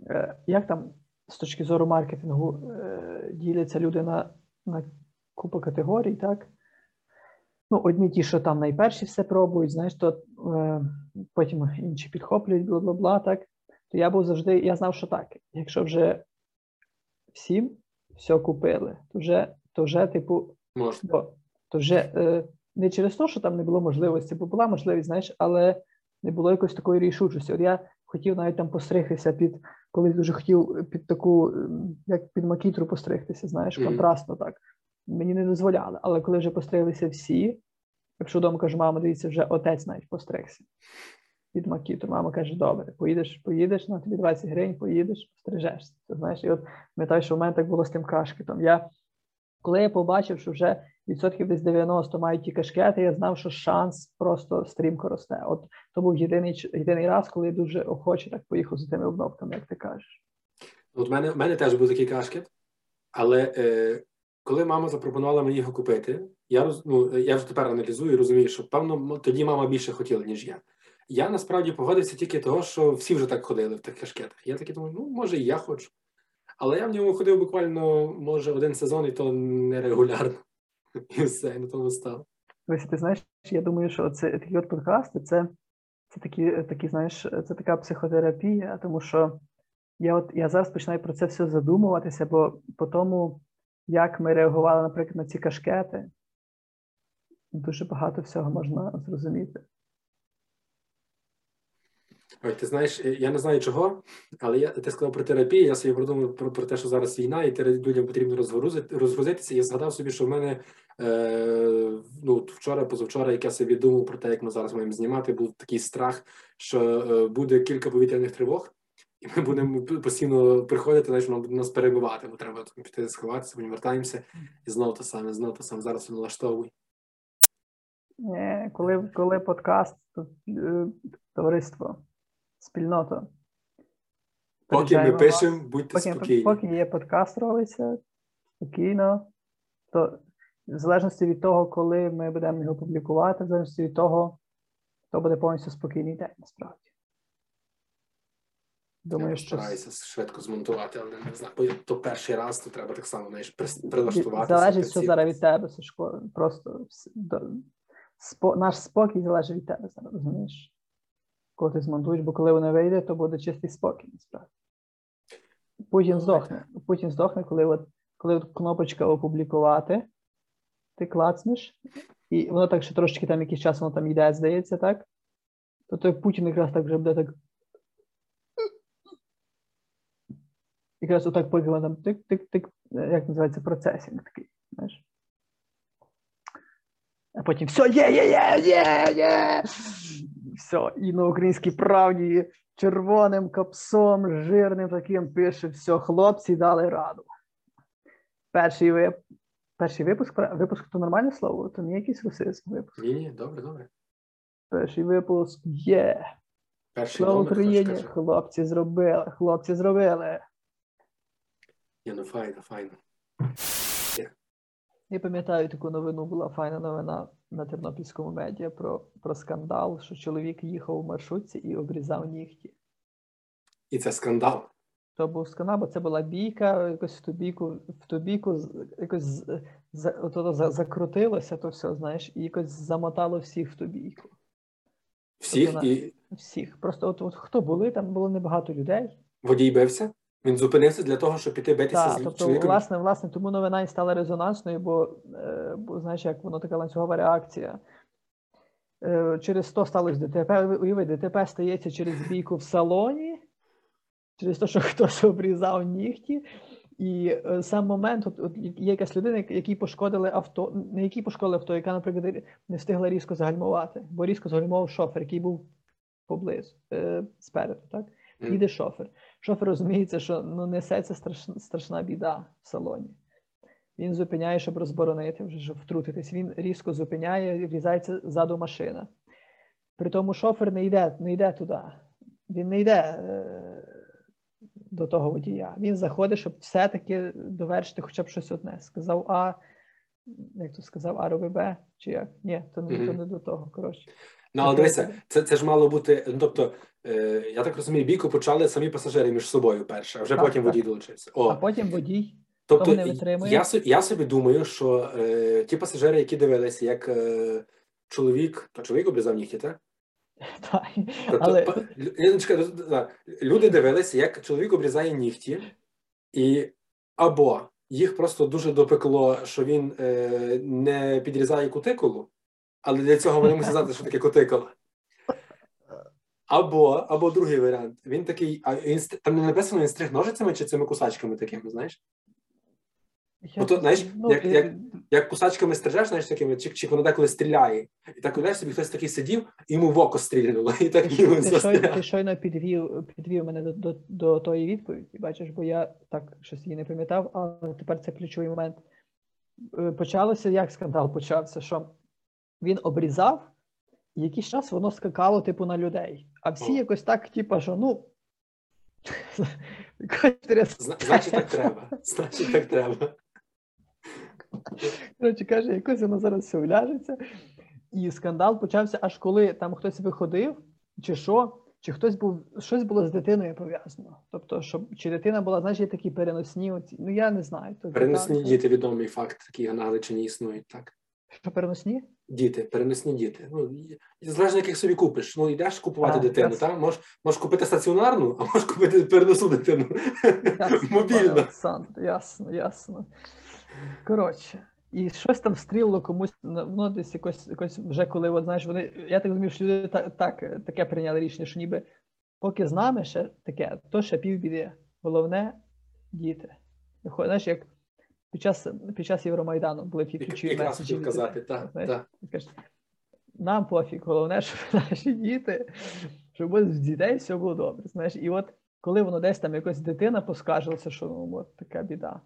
Е, Як там з точки зору маркетингу е, діляться люди на, на купу категорій, так? Ну, одні ті, що там найперші все пробують, знаєш, то е, потім інші підхоплюють, бла бла бла, так. То я був завжди, я знав, що так. Якщо вже всім все купили, то вже, то вже типу, бо, то вже е, не через те, що там не було можливості, бо була можливість, знаєш, але не було якоїсь такої рішучості. От я хотів навіть там постригтися під, колись дуже хотів під таку, ем, як під макітру постригтися, знаєш, контрастно так. Мені не дозволяли. Але коли вже постриглися всі, якщо вдома кажу, мама, дивіться, вже отець навіть постригся під макітру. Мама каже: добре, поїдеш, поїдеш, на тобі 20 гривень, поїдеш, пострижешся. Знаєш, і от пам'ятаю, що в мене так було з тим кашкетом. Я, коли я побачив, що вже відсотків десь 90 мають ті кашкети, я знав, що шанс просто стрімко росте. От то був єдиний, єдиний раз, коли я дуже охоче так поїхав за тими обновками, як ти кажеш. От в мене, в мене теж був такий кашкет, але е, коли мама запропонувала мені його купити, я роз, ну, я вже тепер аналізую і розумію, що певно тоді мама більше хотіла, ніж я. Я насправді погодився тільки того, що всі вже так ходили в тих кашкетах. Я такий думаю, ну може і я хочу. Але я в ньому ходив буквально, може, один сезон, і то нерегулярно. <laughs> І все, і на тому став. Ось ти знаєш, я думаю, що це такі от подкасти, це, це такі, такі, знаєш, це така психотерапія, тому що я от я зараз починаю про це все задумуватися, бо по тому, як ми реагували, наприклад, на ці кашкети, дуже багато всього можна зрозуміти. Ой, ти знаєш, я не знаю чого, але я, ти сказав про терапію, я собі продумав про, про те, що зараз війна, і людям потрібно розгрузити, розгрузитися. Я згадав собі, що в мене ну, от вчора, позавчора, як я собі думав про те, як ми зараз маємо знімати, був такий страх, що е, буде кілька повітряних тривог, і ми будемо постійно приходити, знаєш, воно буде нас перебивати, бо треба піти сховатися, потім вертаємося, і знову те саме, знову те саме. Зараз налаштовуй. Е, Коли, коли подкаст, то е, товариство, спільнота. Поки ми пишемо, будьте поки, спокійні. поки є подкаст робиться спокійно, то в залежності від того, коли ми будемо його публікувати, в залежності від того, то буде повністю спокійний день, насправді. Думаю, я що стараюся швидко змонтувати, але не знаю. Бо то перший раз, то треба так само знаєш, прилаштуватися. залежить все зараз від тебе, Сашко. Просто до- спо- наш спокій залежить від тебе зараз, розумієш? Коли ти змонтуєш, бо коли воно вийде, то буде чистий спокій, насправді. Путін Ну, здохне. Путін здохне, коли от, коли от кнопочка опублікувати, ти клацнеш, і воно так ще трошечки там якийсь час воно там йде, здається, так? То той Путін якраз так вже буде так. Якраз отак поки там тик-тик-тик, як називається процесінг такий, знаєш. А потім все, є, є, є, є, є. Все, і на українській правді червоним капсом, жирним таким пише: все, хлопці дали раду. Перший, вип... Перший випуск, випуск то нормальне слово, то не якийсь русизм випуск. Ні, ні, добре, добре. Перший випуск є. Перший Слава номер, Україні! Хлопці зробили, хлопці зробили. Ні, ну файно, файно. Я пам'ятаю, таку новину була файна новина на тернопільському медіа про, про скандал, що чоловік їхав у маршрутці і обрізав нігті. І це скандал. То був скандал, бо це була бійка, якось в ту бійку, в ту бійку якось за, ото за, закрутилося то все, знаєш, і якось замотало всіх в ту бійку. Всіх Тобто і Всіх. Просто от, от хто були, там було небагато людей. водій бився. Він зупинився для того, щоб піти битися Так, з тобто, чоловіком. власне, власне, тому новина і стала резонансною, бо, е, бо знаєш, як воно така ланцюгова реакція. Е, через то сталося ДТП. Ви- Уяви, ДТП стається через бійку в салоні, через те, що <laughs> хтось обрізав нігті. І е, сам момент, от, от є якась людина, як- якій пошкодили авто, не якій пошкодили авто, яка, наприклад, не встигла різко загальмувати, бо різко загальмував шофер, який був поблизу, е, спереду, так? Їде шофер. Шофер розуміється, що ну, несеться страшна, страшна біда в салоні. Він зупиняє, щоб розборонити, вже щоб втрутитись. Він різко зупиняє, врізається ззаду машина. При тому шофер не йде, не йде туди. Він не йде е, до того водія. Він заходить, щоб все-таки довершити хоча б щось одне. Сказав А, як то сказав, АРОВБ, чи як? Ні, то не, то не до того. Коротше. Ну, але дивися, це, це ж мало бути. Ну, тобто, е, я так розумію, бійку почали самі пасажири між собою перше, а вже Так, потім так. водій долучився. О, А потім водій. тобто, не я, я собі думаю, що е, ті пасажири, які дивилися, як е, чоловік, то чоловік обрізав нігті, так? <laughs> Тобто, але да. люди дивилися, як чоловік обрізає нігті, і або їх просто дуже допекло, що він е, не підрізає кутикулу, але для цього вони мусять знати, що таке кутикула. Або, або другий варіант. Він такий, а він там не написано, він стриг ножицями чи цими кусачками такими, знаєш? я Ото, знаєш, ну, як- як- Як кусачками стрижеш, знаєш, такими, чи, чи воно деколи стріляє. І так уявляєш собі, хтось такий сидів, і йому в око стрільнуло, і так йому ти, ти щойно підвів, підвів мене до, до, до тої відповіді, бачиш, бо я так щось її не пам'ятав, але тепер це ключовий момент. Е, Почалося, як скандал почався, що він обрізав, і якийсь час воно скакало, типу, на людей. А всі О. якось так, типу, що ну. <laughs> Значить, так треба. Значить, так треба. Коротше каже, якось воно зараз все вляжеться. І скандал почався аж коли там хтось виходив, чи що, чи хтось був, щось було з дитиною пов'язано. Тобто, щоб чи дитина була, знаєш, є такі переносні, оці, ну я не знаю. Тобто, Переносні так, діти відомий факт, такий на Галичині існують, так. Що переносні? Діти, переносні діти. Ну, залежно, яких собі купиш. Ну, йдеш купувати А, дитину, так? Можеш, можеш купити стаціонарну, а можеш купити переносну дитину. Ясно, <laughs> Мобільно. Олександр, ясно, ясно. Коротше, і щось там стрілило комусь, ну, десь якось, якось вже коли, от, знаєш, вони, я так розумію, що люди так, так, таке прийняли рішення, що ніби поки з нами ще таке, то ще півбіди. Головне діти. Знаєш, як під час, під час Євромайдану були ті Якраз меседжі. хотів казати, так, так. Нам пофіг, головне, <laughs> щоб наші діти, щоб у дітей все було добре. Знаєш, і от коли воно десь там якось дитина поскаржилася, що ну, от така біда.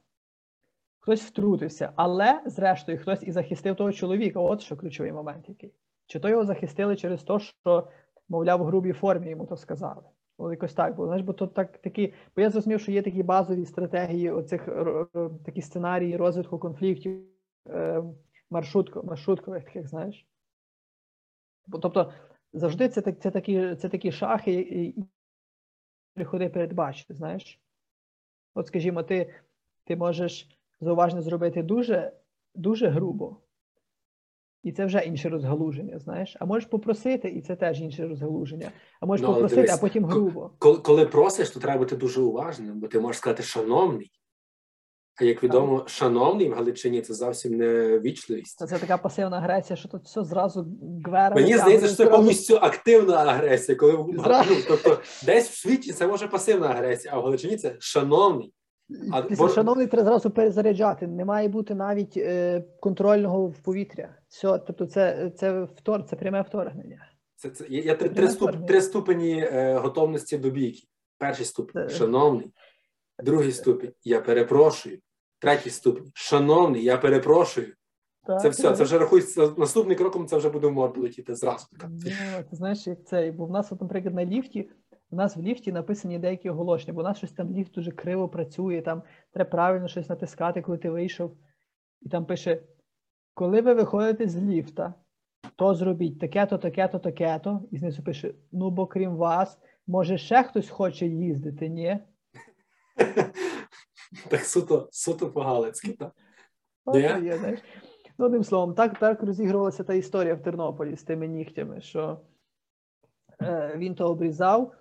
Хтось втрутився, але зрештою хтось і захистив того чоловіка. От що ключовий момент який. Чи то його захистили через те, що, мовляв, в грубій формі йому то сказали. От якось так було. Знаєш, бо то так такі, бо я зрозумів, що є такі базові стратегії, оцих р- р- такі сценарії розвитку конфліктів е, маршрутко, маршруткових таких, знаєш. Бо, Тобто завжди це, це, такі, це такі шахи, і- і приходи передбачити, знаєш. От, скажімо, ти, ти можеш зауваження зробити дуже, дуже грубо. І це вже інше розгалуження, знаєш. А можеш попросити, і це теж інше розгалуження. А можеш Ну, попросити, дивись, а потім грубо. Коли, коли просиш, то треба бути дуже уважним, бо ти можеш сказати шановний. А як відомо, шановний в Галичині це зовсім не вічливість. Це, така пасивна агресія, що тут все зразу гвера. Мені здається, що це повністю активна агресія, коли ну, тобто десь в світі це може пасивна агресія, а в Галичині це шановний. А Після бо- шановний треба зразу перезаряджати. Не має бути навіть е, контрольного в повітря. Все, тобто, це, це втор, це пряме вторгнення. Це, це є три, Це три, ступ, три ступені е, готовності до бійки. Перший ступень Це- шановний, другий ступень я перепрошую, третій ступень шановний, я перепрошую. Так, Це все. Це вже рахується наступним кроком. Це вже буде в морду летіти зразу. Ну, ти знаєш, як це, бо в нас, от, наприклад, на ліфті, у нас в ліфті написані деякі оголошення, бо у нас щось там ліфт дуже криво працює, там треба правильно щось натискати, коли ти вийшов. І там пише: коли ви виходите з ліфта, то зробіть таке-то, таке-то, таке-то. І знизу пише: ну, бо крім вас, може, ще хтось хоче їздити, ні? <laughs> Так суто, суто по-галицьки. Так? Ну, одним словом, так, так розігрувалася та історія в Тернополі з тими нігтями, що е, він то обрізав,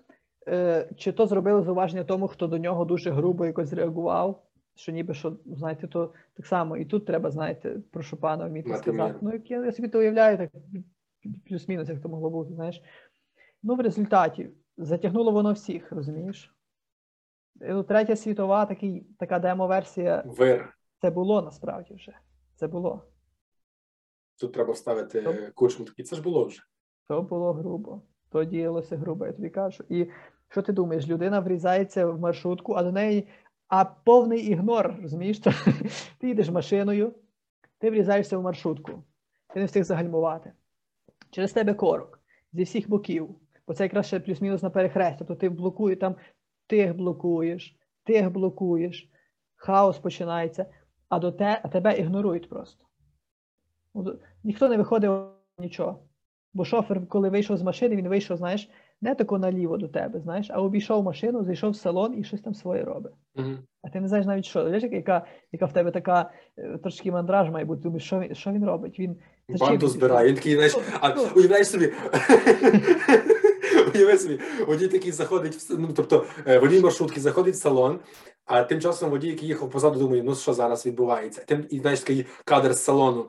чи то зробили зауваження тому, хто до нього дуже грубо якось реагував, що ніби що, знаєте, то так само і тут треба, знаєте, прошу пана вміти Мати сказати. Ну, як я, я собі то уявляю, так плюс-мінус, як то могло бути, знаєш. Ну, в результаті затягнуло воно всіх, розумієш? Ну, Третя світова, такий, така демо-версія Вир. це було насправді вже. Це було. Тут треба вставити е, кучму такий. Це ж було вже. То було грубо. То діялося грубо, я тобі кажу. І що ти думаєш? Людина врізається в маршрутку, а до неї а повний ігнор. Розумієш? <laughs> Ти їдеш машиною, ти врізаєшся в маршрутку, ти не встиг загальмувати. Через тебе корок зі всіх боків. Бо це якраз ще плюс-мінус на перехресті. Тобто ти блокуєш там, тих блокуєш, тих блокуєш, хаос починається, а до те, а тебе ігнорують просто. Ніхто не виходив нічого. Бо шофер, коли вийшов з машини, він вийшов, знаєш, не тако наліво до тебе, знаєш, а обійшов машину, зайшов в салон і щось там своє робить. Мгм. А ти не знаєш навіть що. Знаєш, яка, яка в тебе така е, трошки мандраж має бути, думаєш, що він, що він робить? Він Банду збирає. Він такий, знаєш, а Ну, уявляєш собі. <laughs> Уяви собі, водій такий заходить, в ну тобто е, водій маршрутки заходить в салон, а тим часом водій, який їхав позаду, думає, ну що зараз відбувається. Тим і знаєш такий кадр з салону.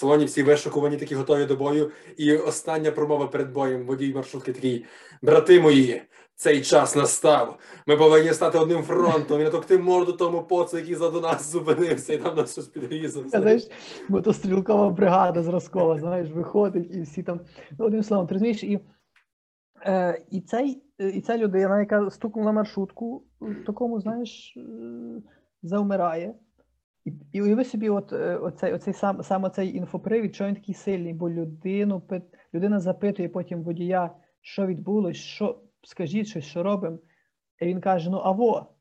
Салоні всі вишукувані, такі готові до бою. І остання промова перед боєм. Водій маршрутки такий: брати мої, цей час настав. Ми повинні стати одним фронтом. І натовкти морду тому поцу, який заду нас зупинився, і там нас щось підрізав. Знаєш, мотострілкова бригада зразкова, знаєш, виходить і всі там. Ну, одним словом, ти розумієш, і, е, і, цей, е, і ця людина, яка стукнула маршрутку, такому, знаєш, е, завмирає. І, і уяви собі, от, е, оцей, оцей сам, сам оцей інфопривід, що він такий сильний, бо людину, людина запитує потім водія, що відбулось, що, скажіть щось, що робимо. І він каже: ну аво,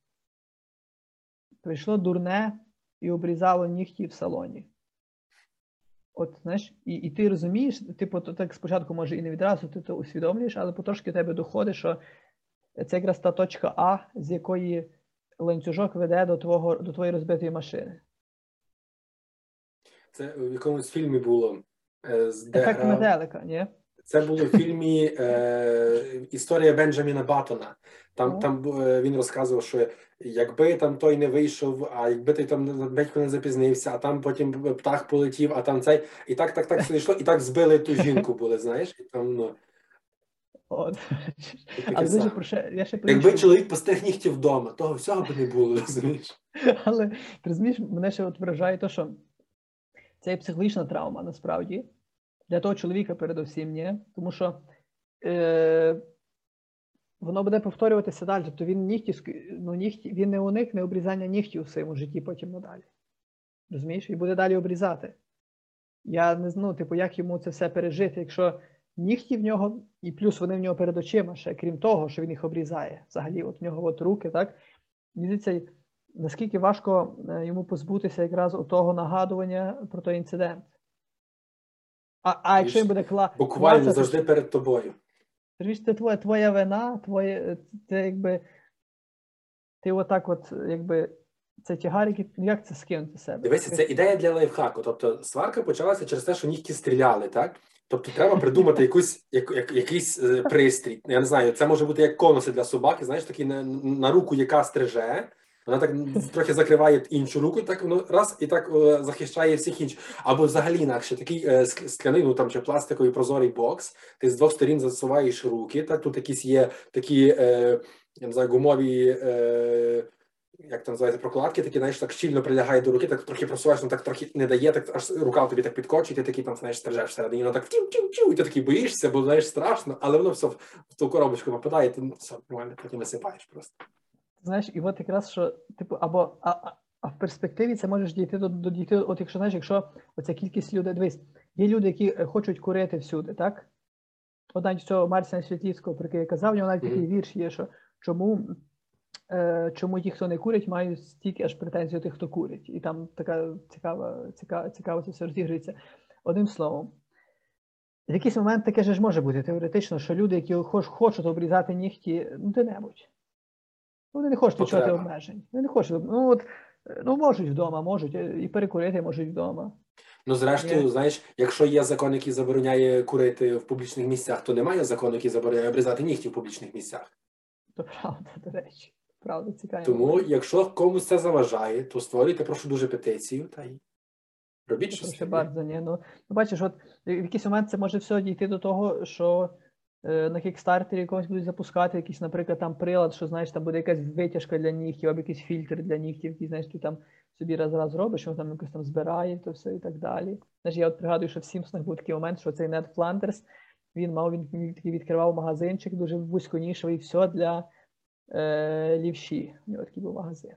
прийшло дурне і обрізало нігті в салоні. От, знаєш, і, і ти розумієш, типу, то так спочатку може і не відразу ти то усвідомлюєш, але потрошки тебе доходить, що це якраз та точка А, з якої ланцюжок веде до твого до твоєї розбитої машини. Це в якомусь фільмі було. е, де Ефект грав- метелика, ні? Це було в фільмі е, Історія Бенджаміна Баттона. Там, там е, він розказував, що якби там той не вийшов, а якби той там батько не запізнився, а там потім птах полетів, а там цей. І так, так, так все йшло, і так збили ту жінку були, знаєш? І там, ну, От. Але дуже саме. про ще, я ще про Якби чоловік постриг нігті вдома, того всього б не було, <laughs> розумієш? Але ти розумієш, мене ще от вражає те, що це є психологічна травма насправді для того чоловіка передусім, ні? Тому що е, воно буде повторюватися далі. Тобто він нігті, ну, нігті, він не уникне обрізання нігтів у своєму житті потім надалі. Розумієш? І буде далі обрізати. Я не знаю, типу, як йому це все пережити, якщо нігті в нього, і плюс вони в нього перед очима ще, крім того, що він їх обрізає. Взагалі, от в нього от руки, так? Мені наскільки важко е, йому позбутися якраз того нагадування про той інцидент. А, а якщо він буде кла... Буквально клацати, завжди перед тобою. Це твоя, твоя вина, твоє, це якби. Ти отак, от, якби, це тягар, як це скинути себе? Дивися, це ідея для лайфхаку. Тобто сварка почалася через те, що нігті стріляли, так? Тобто треба придумати якусь, як, як, якийсь е, пристрій. Я не знаю, це може бути як конуси для собаки, знаєш, такі на, на руку, яка стриже. Вона так трохи закриває іншу руку, так воно раз і так е, захищає всіх інших. Або взагалі інакше, такий е, скляний, ну там чи пластиковий прозорий бокс. Ти з двох сторін засуваєш руки. Так тут якісь є такі, е, я не знаю, гумові. Е, як там називається, прокладки, такі, знаєш, так щільно прилягає до руки, так трохи просуваєш, ну так трохи не дає, так аж рука тобі так підкочить, ти такий там, знаєш, стрижеш всередині, воно так тю-тю-тю, і ти такий боїшся, бо знаєш страшно, але воно все в ту коробочку попадає, і ти ну, все нормально, потім висипаєш просто. Знаєш, і от якраз що, типу, або а, а, а в перспективі це можеш дійти до, до дійти, от якщо знаєш, якщо оця кількість людей, дивись, є люди, які е, хочуть курити всюди, так? От навіть цього Марсіна Світлівського, про який я казав, у нього навіть такий вірш є, що чому, е, чому ті, хто не курять, мають стільки аж претензій до тих, хто курить. І там така цікава, цікава, цікаво це все розігрується. Одним словом, в якийсь момент таке ж може бути теоретично, що люди, які хоч, хочуть обрізати нігті, ну де-небудь. Вони не хочуть відчувати обмежень. Вони не хочуть. Ну, от, е, ну, можуть вдома, можуть, е, і перекурити можуть вдома. Ну, зрештою, Є. знаєш, якщо є закон, який забороняє курити в публічних місцях, то немає закону, який забороняє обрізати нігті в публічних місцях. То правда, до речі. Правда, цікаво. Тому, якщо комусь це заважає, то створюйте, прошу дуже петицію та й робіть щось. Прошу таке. ні. Ну, ну, бачиш, от в якийсь момент це може все дійти до того, що е, на кікстартері якогось будуть запускати якийсь, наприклад, там прилад, що знаєш, там буде якась витяжка для нігтів, або якийсь фільтр для нігтів, який, знаєш, ти там собі раз раз робиш, він там якось там збирає, то все і так далі. Знаєш, я от пригадую, що в Сімпсонах був такий момент, що цей Нед Фландерс, він мав, він, такий відкривав магазинчик, дуже вузьконішевий, все для е, лівші. У нього такий був магазин.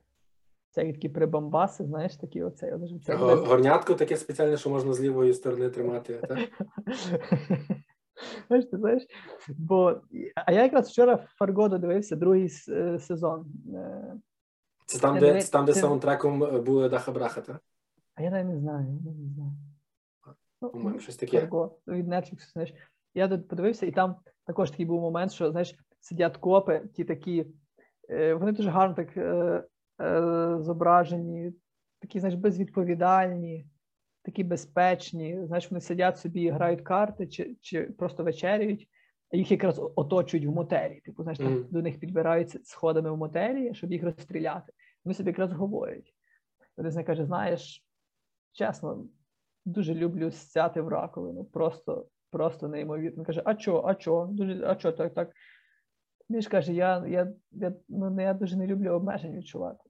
Це такі прибамбаси, знаєш, такі оцей. От, це, Горнятко таке спеціальне, що можна з лівої сторони тримати. Так? <laughs> <laughs> Знаєш, ти знаєш, бо а я якраз вчора Фарго додивився другий е, сезон. Е, Це там, де, диви- це там, де саундтреком е, була Даха Браха, так? А я навіть не знаю, я не знаю. Ну, щось таке. Фарго від Netflix, знаєш. Я тут подивився, і там також такий був момент, що знаєш, сидять копи, ті такі, вони дуже гарно так е, е, зображені, такі, знаєш, безвідповідальні, такі безпечні. Знаєш, вони сидять собі, грають карти чи, чи просто вечеряють, а їх якраз оточують в мотелі. Типу, знаєш, Мгм. до них підбираються сходами в мотелі, щоб їх розстріляти. Вони собі якраз говорять. Один з них каже: знаєш, чесно, дуже люблю сяти в раковину. Просто, просто неймовірно. Він каже, а чо, а чо? Дуже, а чо так, так? Він ж каже, я, я, я, ну, я дуже не люблю обмежень відчувати.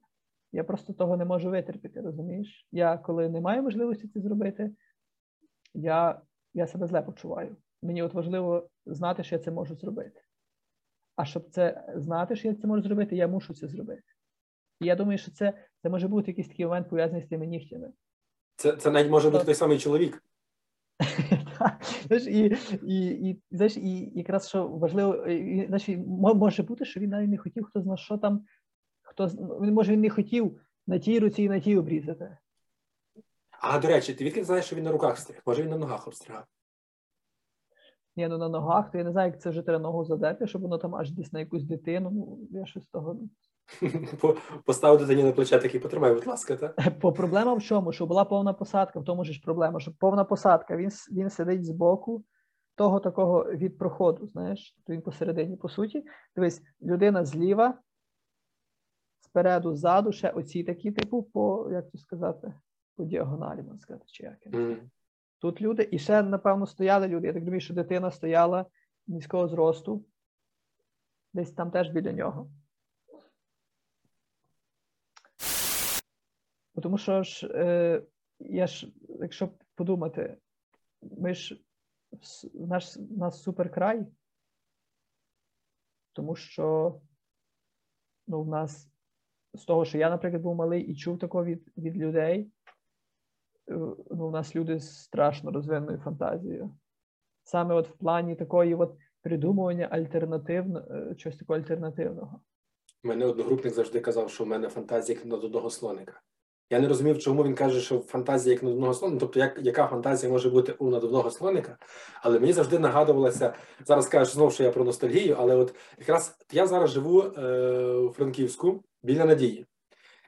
Я просто того не можу витерпіти, розумієш? Я коли не маю можливості це зробити, я, я себе зле почуваю. Мені от важливо знати, що я це можу зробити. А щоб це знати, що я це можу зробити, я мушу це зробити. І я думаю, що це, це може бути якийсь такий момент пов'язаний з тими нігтями. Це, це навіть може бути той самий чоловік. <laughs> Знаєш, і, і, і, знаєш, і якраз що важливо, і, знаєш, може бути, що він навіть не хотів, хто зна що там, хто він може він не хотів на тій руці і на тій обрізати. А до речі, ти відки знаєш, що він на руках стриг? Може він на ногах обстригав? Ні, ну на ногах, то я не знаю, як це вже треба ногу задати, щоб воно там аж десь на якусь дитину. Ну, я щось того. <laughs> По- Постав дитині на плече такий, потримай, будь ласка, та? <laughs> По проблема в чому? Що була повна посадка, в тому ж проблема, що повна посадка, він, він сидить збоку того такого від проходу, знаєш, він посередині, по суті. Дивись, людина зліва, спереду, ззаду, ще оці такі, типу, по, як це сказати, по діагоналі, можна сказати, чи як. М. Тут люди, і ще, напевно, стояли люди. Я так думаю, що дитина стояла низького зросту, десь там теж біля нього. Тому що ж, е, я ж, якщо подумати, ми ж наш нас суперкрай, тому що ну, в нас з того, що я, наприклад, був малий і чув такого від, від людей, е, ну, у нас люди з страшно розвиненою фантазією. Саме от в плані такої от придумування альтернативно, е, чогось такого альтернативного. Мене одногрупник завжди казав, що в мене фантазія як на одного слоника. Я не розумів, чому він каже, що фантазія як на одного слоника, тобто як, яка фантазія може бути у надувного слоника, але мені завжди нагадувалося, зараз кажеш знову, що я про ностальгію, але от якраз я зараз живу е, у Франківську біля Надії.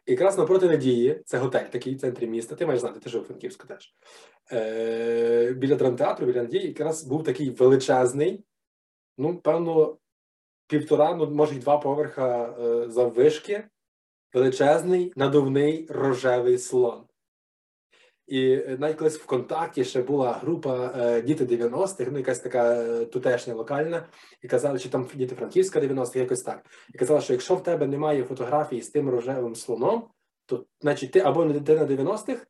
І якраз напроти Надії, це готель, такий в центрі міста, ти маєш знати, ти жив у Франківську теж. Е, біля драмтеатру, біля Надії, якраз був такий величезний, ну, певно, півтора, ну, може, й два поверха е, заввишки, величезний надувний рожевий слон. І навіть колись контакті ще була група е, діти 90-х, ну якась така е, тутешня локальна, і казали, чи там діти Франківська 90-х, якось так. І казали, що якщо в тебе немає фотографії з тим рожевим слоном, то значить ти або не дитина 90-х,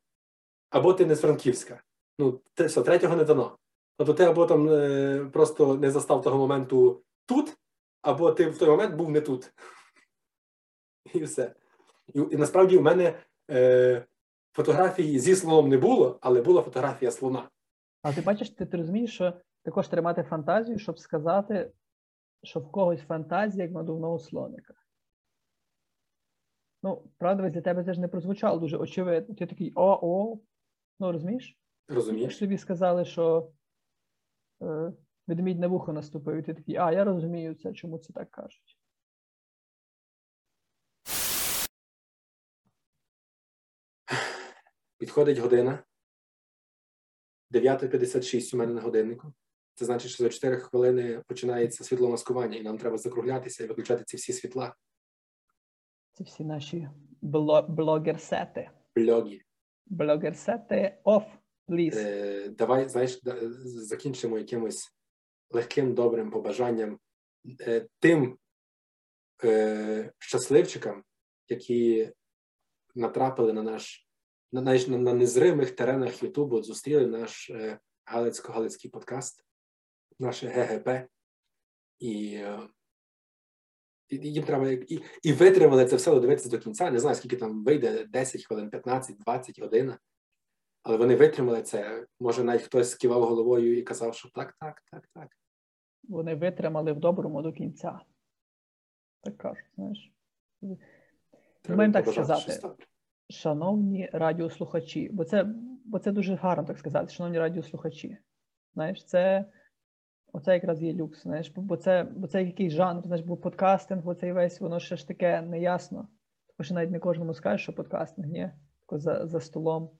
або ти не з Франківська. Ну, те, все, третього не дано. Тобто ти або там е, просто не застав того моменту тут, або ти в той момент був не тут. <laughs> І все. І, і насправді у мене е, фотографії зі слоном не було, але була фотографія слона. А ти бачиш, ти, ти розумієш, що також треба мати фантазію, щоб сказати, що в когось фантазія як надувного слоника. Ну, правда, для тебе це ж не прозвучало дуже очевидно. Ти такий о-о. Ну, розумієш? Розумієш? тобі сказали, що е, ведмідь на вухо наступив, і ти такий, а, я розумію це, чому це так кажуть. Підходить година. 9.56 у мене на годиннику. Це значить, що за 4 хвилини починається світломаскування, і нам треба закруглятися і виключати ці всі світла, Це всі наші бло- блогерсети. блоги. Блогерсети off, please. Е, давай, знаєш, закінчимо якимось легким добрим побажанням е, тим е, щасливчикам, які натрапили на наш на, на, на незримих теренах Ютубу, зустріли наш е, Галицько-Галицький подкаст, наше ГГП, і, е, і їм треба і, і витримали це все додивитися до кінця. Не знаю, скільки там вийде 10 хвилин, 15, 20 годин. Але вони витримали це. Може, навіть хтось кивав головою і казав, що так, так, так, так. Вони витримали в доброму до кінця. Так кажуть, знаєш. Треба так сказати. Шановні радіослухачі, бо це бо це дуже гарно так сказати, шановні радіослухачі. Знаєш, це оце якраз є люкс. Знаєш, бо- це, бо це якийсь жанр, знаєш, бо подкастинг, оцей весь, воно ще ж таке неясно. Тому що навіть не кожному скажеш, що подкастинг, ні. Тако за, за столом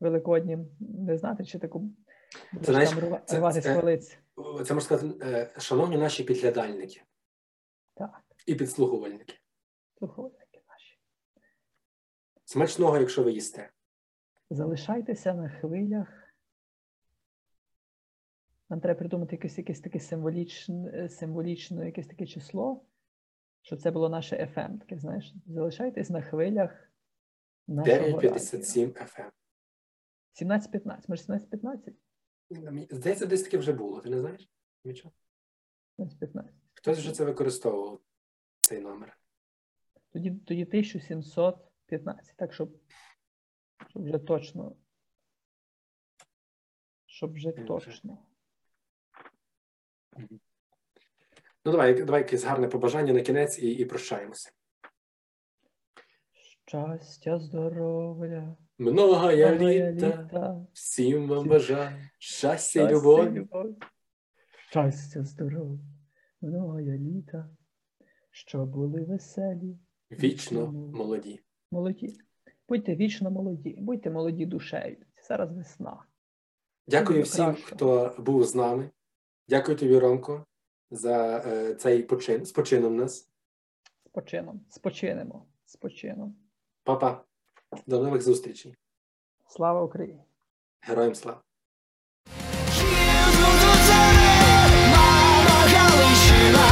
великоднім не знати, чи таку будеш знаєш, там це- рвати це- з полиць. Це можна сказати, е, шановні наші підглядальники Так, і підслухувальники. слуховники наші. Смачного, якщо ви їсте. Залишайтеся на хвилях. Нам треба придумати якесь, якесь таке символічне, символічне якесь таке число, щоб це було наше FM. Таке, знаєш, залишайтесь на хвилях нашого радіо. 9.57 FM. 17.15. Може, 17.15? Здається, десь таке вже було. Ти не знаєш? Нічого. 17.15. Хтось вже це використовував, цей номер. Тоді, тоді 1715. Так, щоб, щоб вже точно. Щоб вже точно. Ну, давай, давай якесь гарне побажання на кінець і, і прощаємося. Щастя, здоров'я. Многая многое літа, літа. всім вам Всім- бажаю щастя і любов. Щастя, здоров'я, многое літа, що були веселі, Вічно. молоді. Молоді. Будьте вічно молоді, будьте молоді душею. Зараз весна. Дякую Дуже всім, краще. хто був з нами. Дякую тобі, Ромко, за е, цей почин. З почином нас. З почином. Спочинемо. З почином. Папа, до нових зустрічей. Слава Україні! Героям слава! Мама Галичина,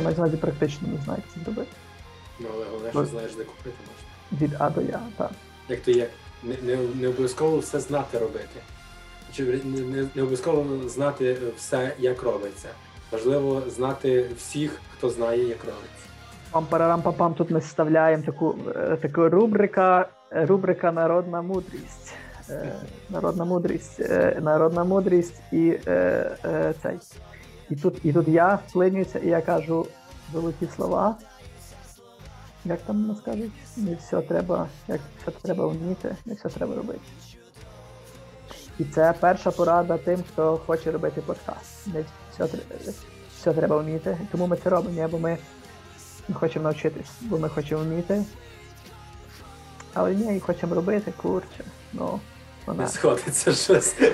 я маю на увазі практично не знаю, як це зробити. Ну, але головне, що знаєш, де купити можна. Від А до Я. Так. Як то є, не, не, не обов'язково все знати робити. Чи не, не, не обов'язково знати все, як робиться. Важливо знати всіх, хто знає, як робиться. пам парарам папам тут ми вставляємо таку, е, таку рубрика, е, рубрика Народна мудрість. Е, Народна мудрість, е, народна мудрість і е, цей. І тут, і тут я вклинююся, і я кажу золоті слова. Як там нас кажуть? Не все треба, як все треба вміти, не все треба робити. І це перша порада тим, хто хоче робити подкаст. Не все, все треба вміти. Тому ми це робимо, бо ми хочемо навчитись, бо ми хочемо вміти. Але ні, і хочемо робити, курче. Ну, Не сходиться щось. <laughs>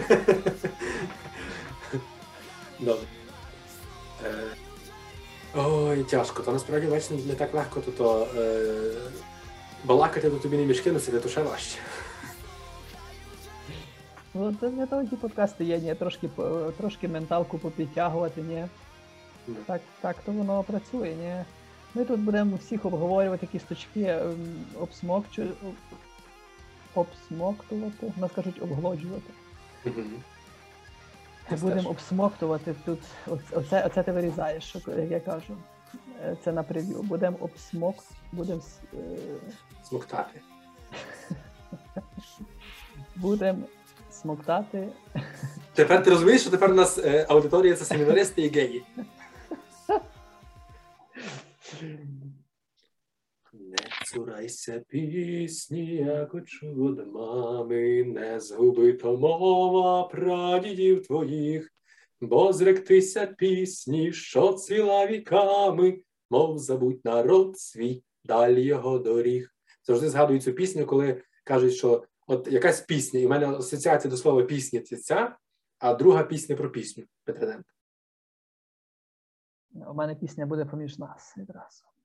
Добре. Е, Ой, тяжко. То насправді бачиш, не так легко, то, е, балакати то тобі не мішки носити, то ще важче. Ну, це для того ті подкасти є, ні, трошки, трошки менталку попідтягувати, ні. Так, так то воно працює, ні. Ми тут будемо всіх обговорювати якісь точки, ем, обсмокчу, обсмоктувати, нас кажуть обглоджувати. Мгм. Будемо обсмоктувати тут. оце- Оце, ти вирізаєш, що, як я кажу. Е, Це на прев'ю. Будемо обсмок, будемо Смоктати. <laughs> будем смоктати. Тепер ти розумієш, що тепер у нас е, аудиторія це семінаристи і геї. <laughs> Цурайся пісні, як чуд мами, не згубита мова прадідів твоїх, бо зректися пісні, що цвіла віками, мов забудь народ свій, даль його доріг. Завжди згадую цю пісню, коли кажуть, що от якась пісня, і в мене асоціація до слова пісня це ця, а друга пісня про пісню Петрененка. У мене пісня буде поміж нас відразу.